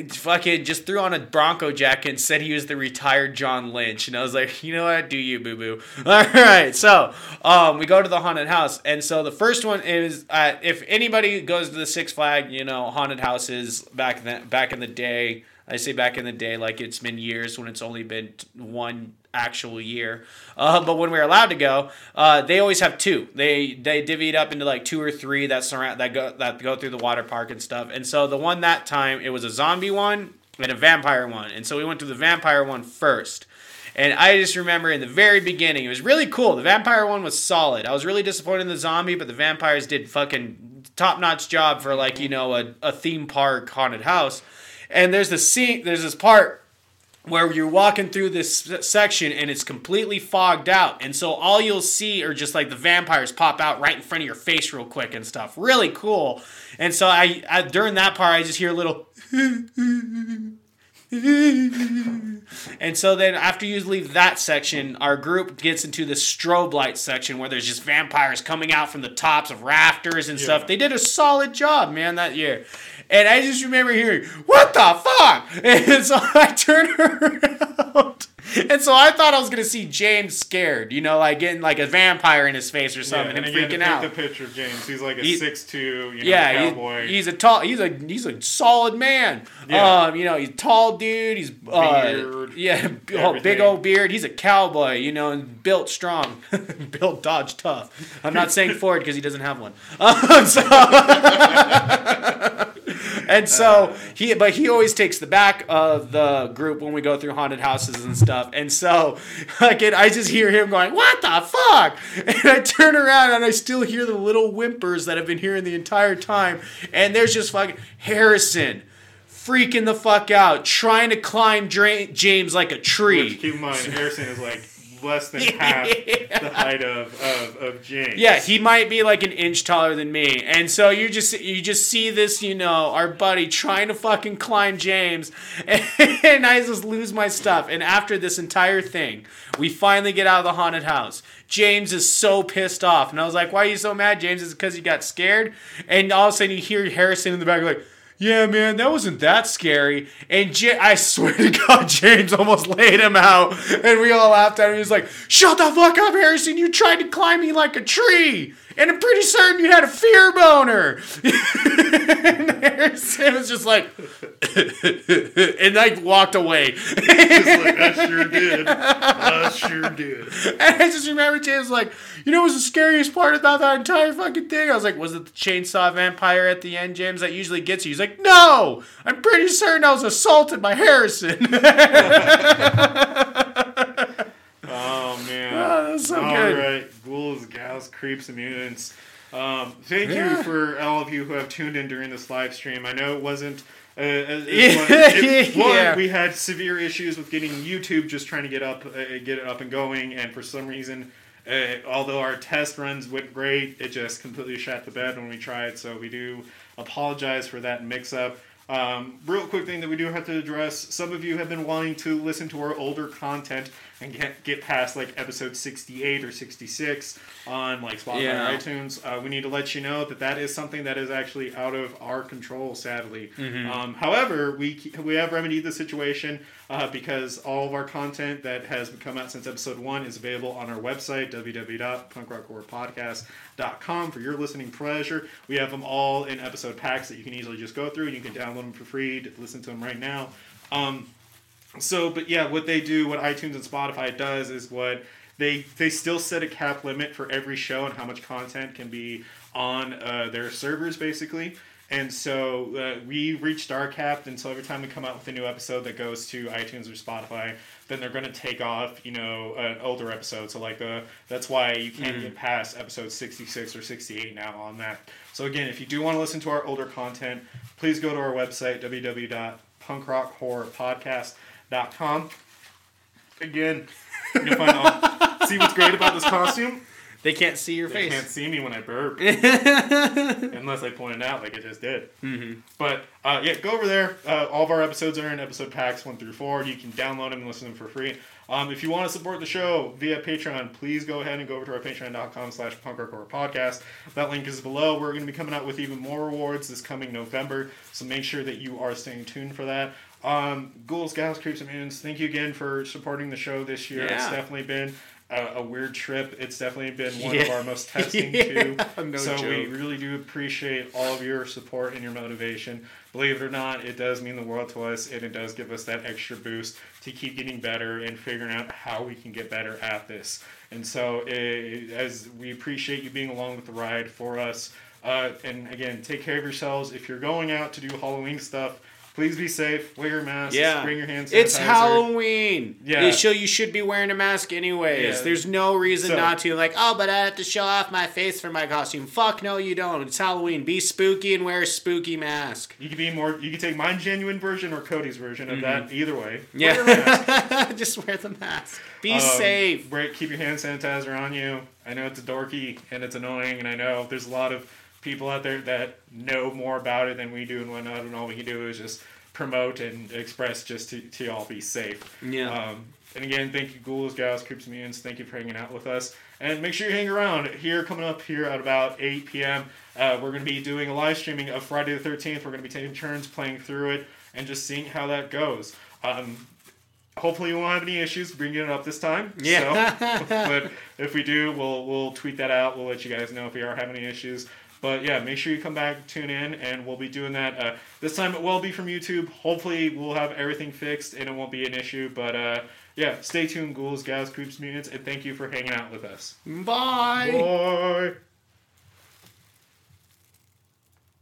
fucking just threw on a Bronco jacket and said he was the retired John Lynch. And I was like, you know what? Do you, boo boo. All right. So um, we go to the haunted house. And so the first one is uh, if anybody goes to the Six Flag, you know, haunted houses back then, back in the day, I say back in the day, like it's been years when it's only been one actual year. Uh, but when we were allowed to go, uh, they always have two. They they divvy it up into like two or three that surround that go that go through the water park and stuff. And so the one that time it was a zombie one and a vampire one. And so we went to the vampire one first. And I just remember in the very beginning, it was really cool. The vampire one was solid. I was really disappointed in the zombie, but the vampires did fucking top notch job for like you know a, a theme park haunted house. And there's this scene, there's this part where you're walking through this section and it's completely fogged out. And so all you'll see are just like the vampires pop out right in front of your face real quick and stuff. Really cool. And so I, I during that part I just hear a little and so then after you leave that section, our group gets into the strobe light section where there's just vampires coming out from the tops of rafters and stuff. They did a solid job, man, that year. And I just remember hearing, "What the fuck?" And so I turned her around, and so I thought I was gonna see James scared, you know, like getting like a vampire in his face or Yeah, something, and and to freaking out. the picture of James, he's like a He- six two, you know, yeah, cowboy. he, he's a tall. He's a he's a solid man. Yeah. Um, you know, he's a tall dude. He's uh, Beard, yeah, oh, big old beard. He's a cowboy. You know, and built strong, built Dodge tough. I'm not saying Ford because he doesn't have one. Um, so- and so he, but he always takes the back of the group when we go through haunted houses and stuff. And so, like, it, I just hear him going, "What the fuck?" And I turn around and I still hear the little whimpers that I've been hearing the entire time. And there's just fucking Harrison. Freaking the fuck out, trying to climb James like a tree. Which, keep in mind, Harrison is like less than half the height of, of, of James. Yeah, he might be like an inch taller than me, and so you just you just see this, you know, our buddy trying to fucking climb James, and I just lose my stuff. And after this entire thing, we finally get out of the haunted house. James is so pissed off, and I was like, "Why are you so mad, James? Is it because you got scared?" And all of a sudden, you hear Harrison in the back like. Yeah, man, that wasn't that scary. And J- I swear to God, James almost laid him out. And we all laughed at him. He was like, Shut the fuck up, Harrison. You tried to climb me like a tree. And I'm pretty certain you had a fear boner. and Harrison was just like, and like walked away. Just like, I sure did. I sure did. And I just remember James was like, you know, what was the scariest part about that entire fucking thing? I was like, was it the chainsaw vampire at the end, James? That usually gets you. He's like, no, I'm pretty certain I was assaulted by Harrison. Oh man. Oh, that's so All good. right, ghouls, gals, creeps, and mutants. Um, thank Yeah. you for all of you who have tuned in during this live stream. I know it wasn't. Uh, one, it- one, yeah. we had severe issues with getting YouTube just trying to get up, uh, get it up and going, and for some reason, uh, although our test runs went great, it just completely shot the bed when we tried. So we do apologize for that mix-up. Um, real quick thing that we do have to address: some of you have been wanting to listen to our older content and get get past like episode sixty-eight or sixty-six on like Spotify Yeah. or iTunes. Uh, we need to let you know that that is something that is actually out of our control, sadly. Um, however, we we have remedied the situation uh, because all of our content that has come out since episode one is available on our website www.punkrockhorrorpodcast.com for your listening pleasure. We have them all in episode packs that you can easily just go through and you can download them for free to listen to them right now. Um, so, but yeah, what they do, what iTunes and Spotify does, is what they they still set a cap limit for every show and how much content can be on uh, their servers, basically. And so uh, we reached our cap, and so every time we come out with a new episode that goes to iTunes or Spotify, then they're going to take off, you know, an older episode. So like the that's why you can't get past episode sixty six or sixty eight now on that. So again, if you do want to listen to our older content, please go to our website www.punkrockhorrorpodcast.com. Again, you'll find all. See what's great about this costume? They can't see your They face. They can't see me when I burp. Unless I point it out like I just did. Mm-hmm. But uh, yeah, go over there. Uh, all of our episodes are in episode packs 1 through 4. You can download them and listen to them for free. Um, if you want to support the show via Patreon, please go ahead and go over to our patreon.com slash punkrockhorror podcast. That link is below. We're going to be coming out with even more rewards this coming November, so make sure that you are staying tuned for that. Um, Ghouls, Gals, Creeps, and Mutants, thank you again for supporting the show this year. It's definitely been a, a weird trip. It's definitely been one of our most testing Yeah, too. no so we really do appreciate all of your support and your motivation. Believe it or not, it does mean the world to us, and it does give us that extra boost to keep getting better and figuring out how we can get better at this. And so, eh, as we appreciate you being along with the ride for us, uh, and again, take care of yourselves. If you're going out to do Halloween stuff, please be safe. Wear your masks. Yeah. Bring your hands. It's Halloween. Yeah. So you should be wearing a mask anyways. Yeah. There's no reason So- not to. Like, oh, but I have to show off my face for my costume. Fuck no, you don't. It's Halloween. Be spooky and wear a spooky mask. You can be more. You can take my genuine version or Cody's version of that. Either way. Mm-hmm. Yeah. Wear mask. Just wear the mask. Be Um, safe. Wear, keep your hand sanitizer on you. I know it's dorky and it's annoying, and I know there's a lot of people out there that know more about it than we do and whatnot, and all we can do is just promote and express just to, to all be safe. Yeah. Um, and again, thank you, Ghouls, Gals, Creeps, and Mutants. Thank you for hanging out with us. And make sure you hang around here, coming up here at about 8 p.m. Uh, we're going to be doing a live streaming of Friday the 13th. We're going to be taking turns playing through it and just seeing how that goes. Um, hopefully, we won't have any issues bringing it up this time. Yeah. So, but if we do, we'll we'll tweet that out. We'll let you guys know if we are having any issues. But yeah, make sure you come back, tune in, and we'll be doing that. Uh, this time it will be from YouTube. Hopefully, we'll have everything fixed and it won't be an issue. But uh, yeah, stay tuned, ghouls, gals, creeps, mutants, and thank you for hanging out with us. Bye. Bye.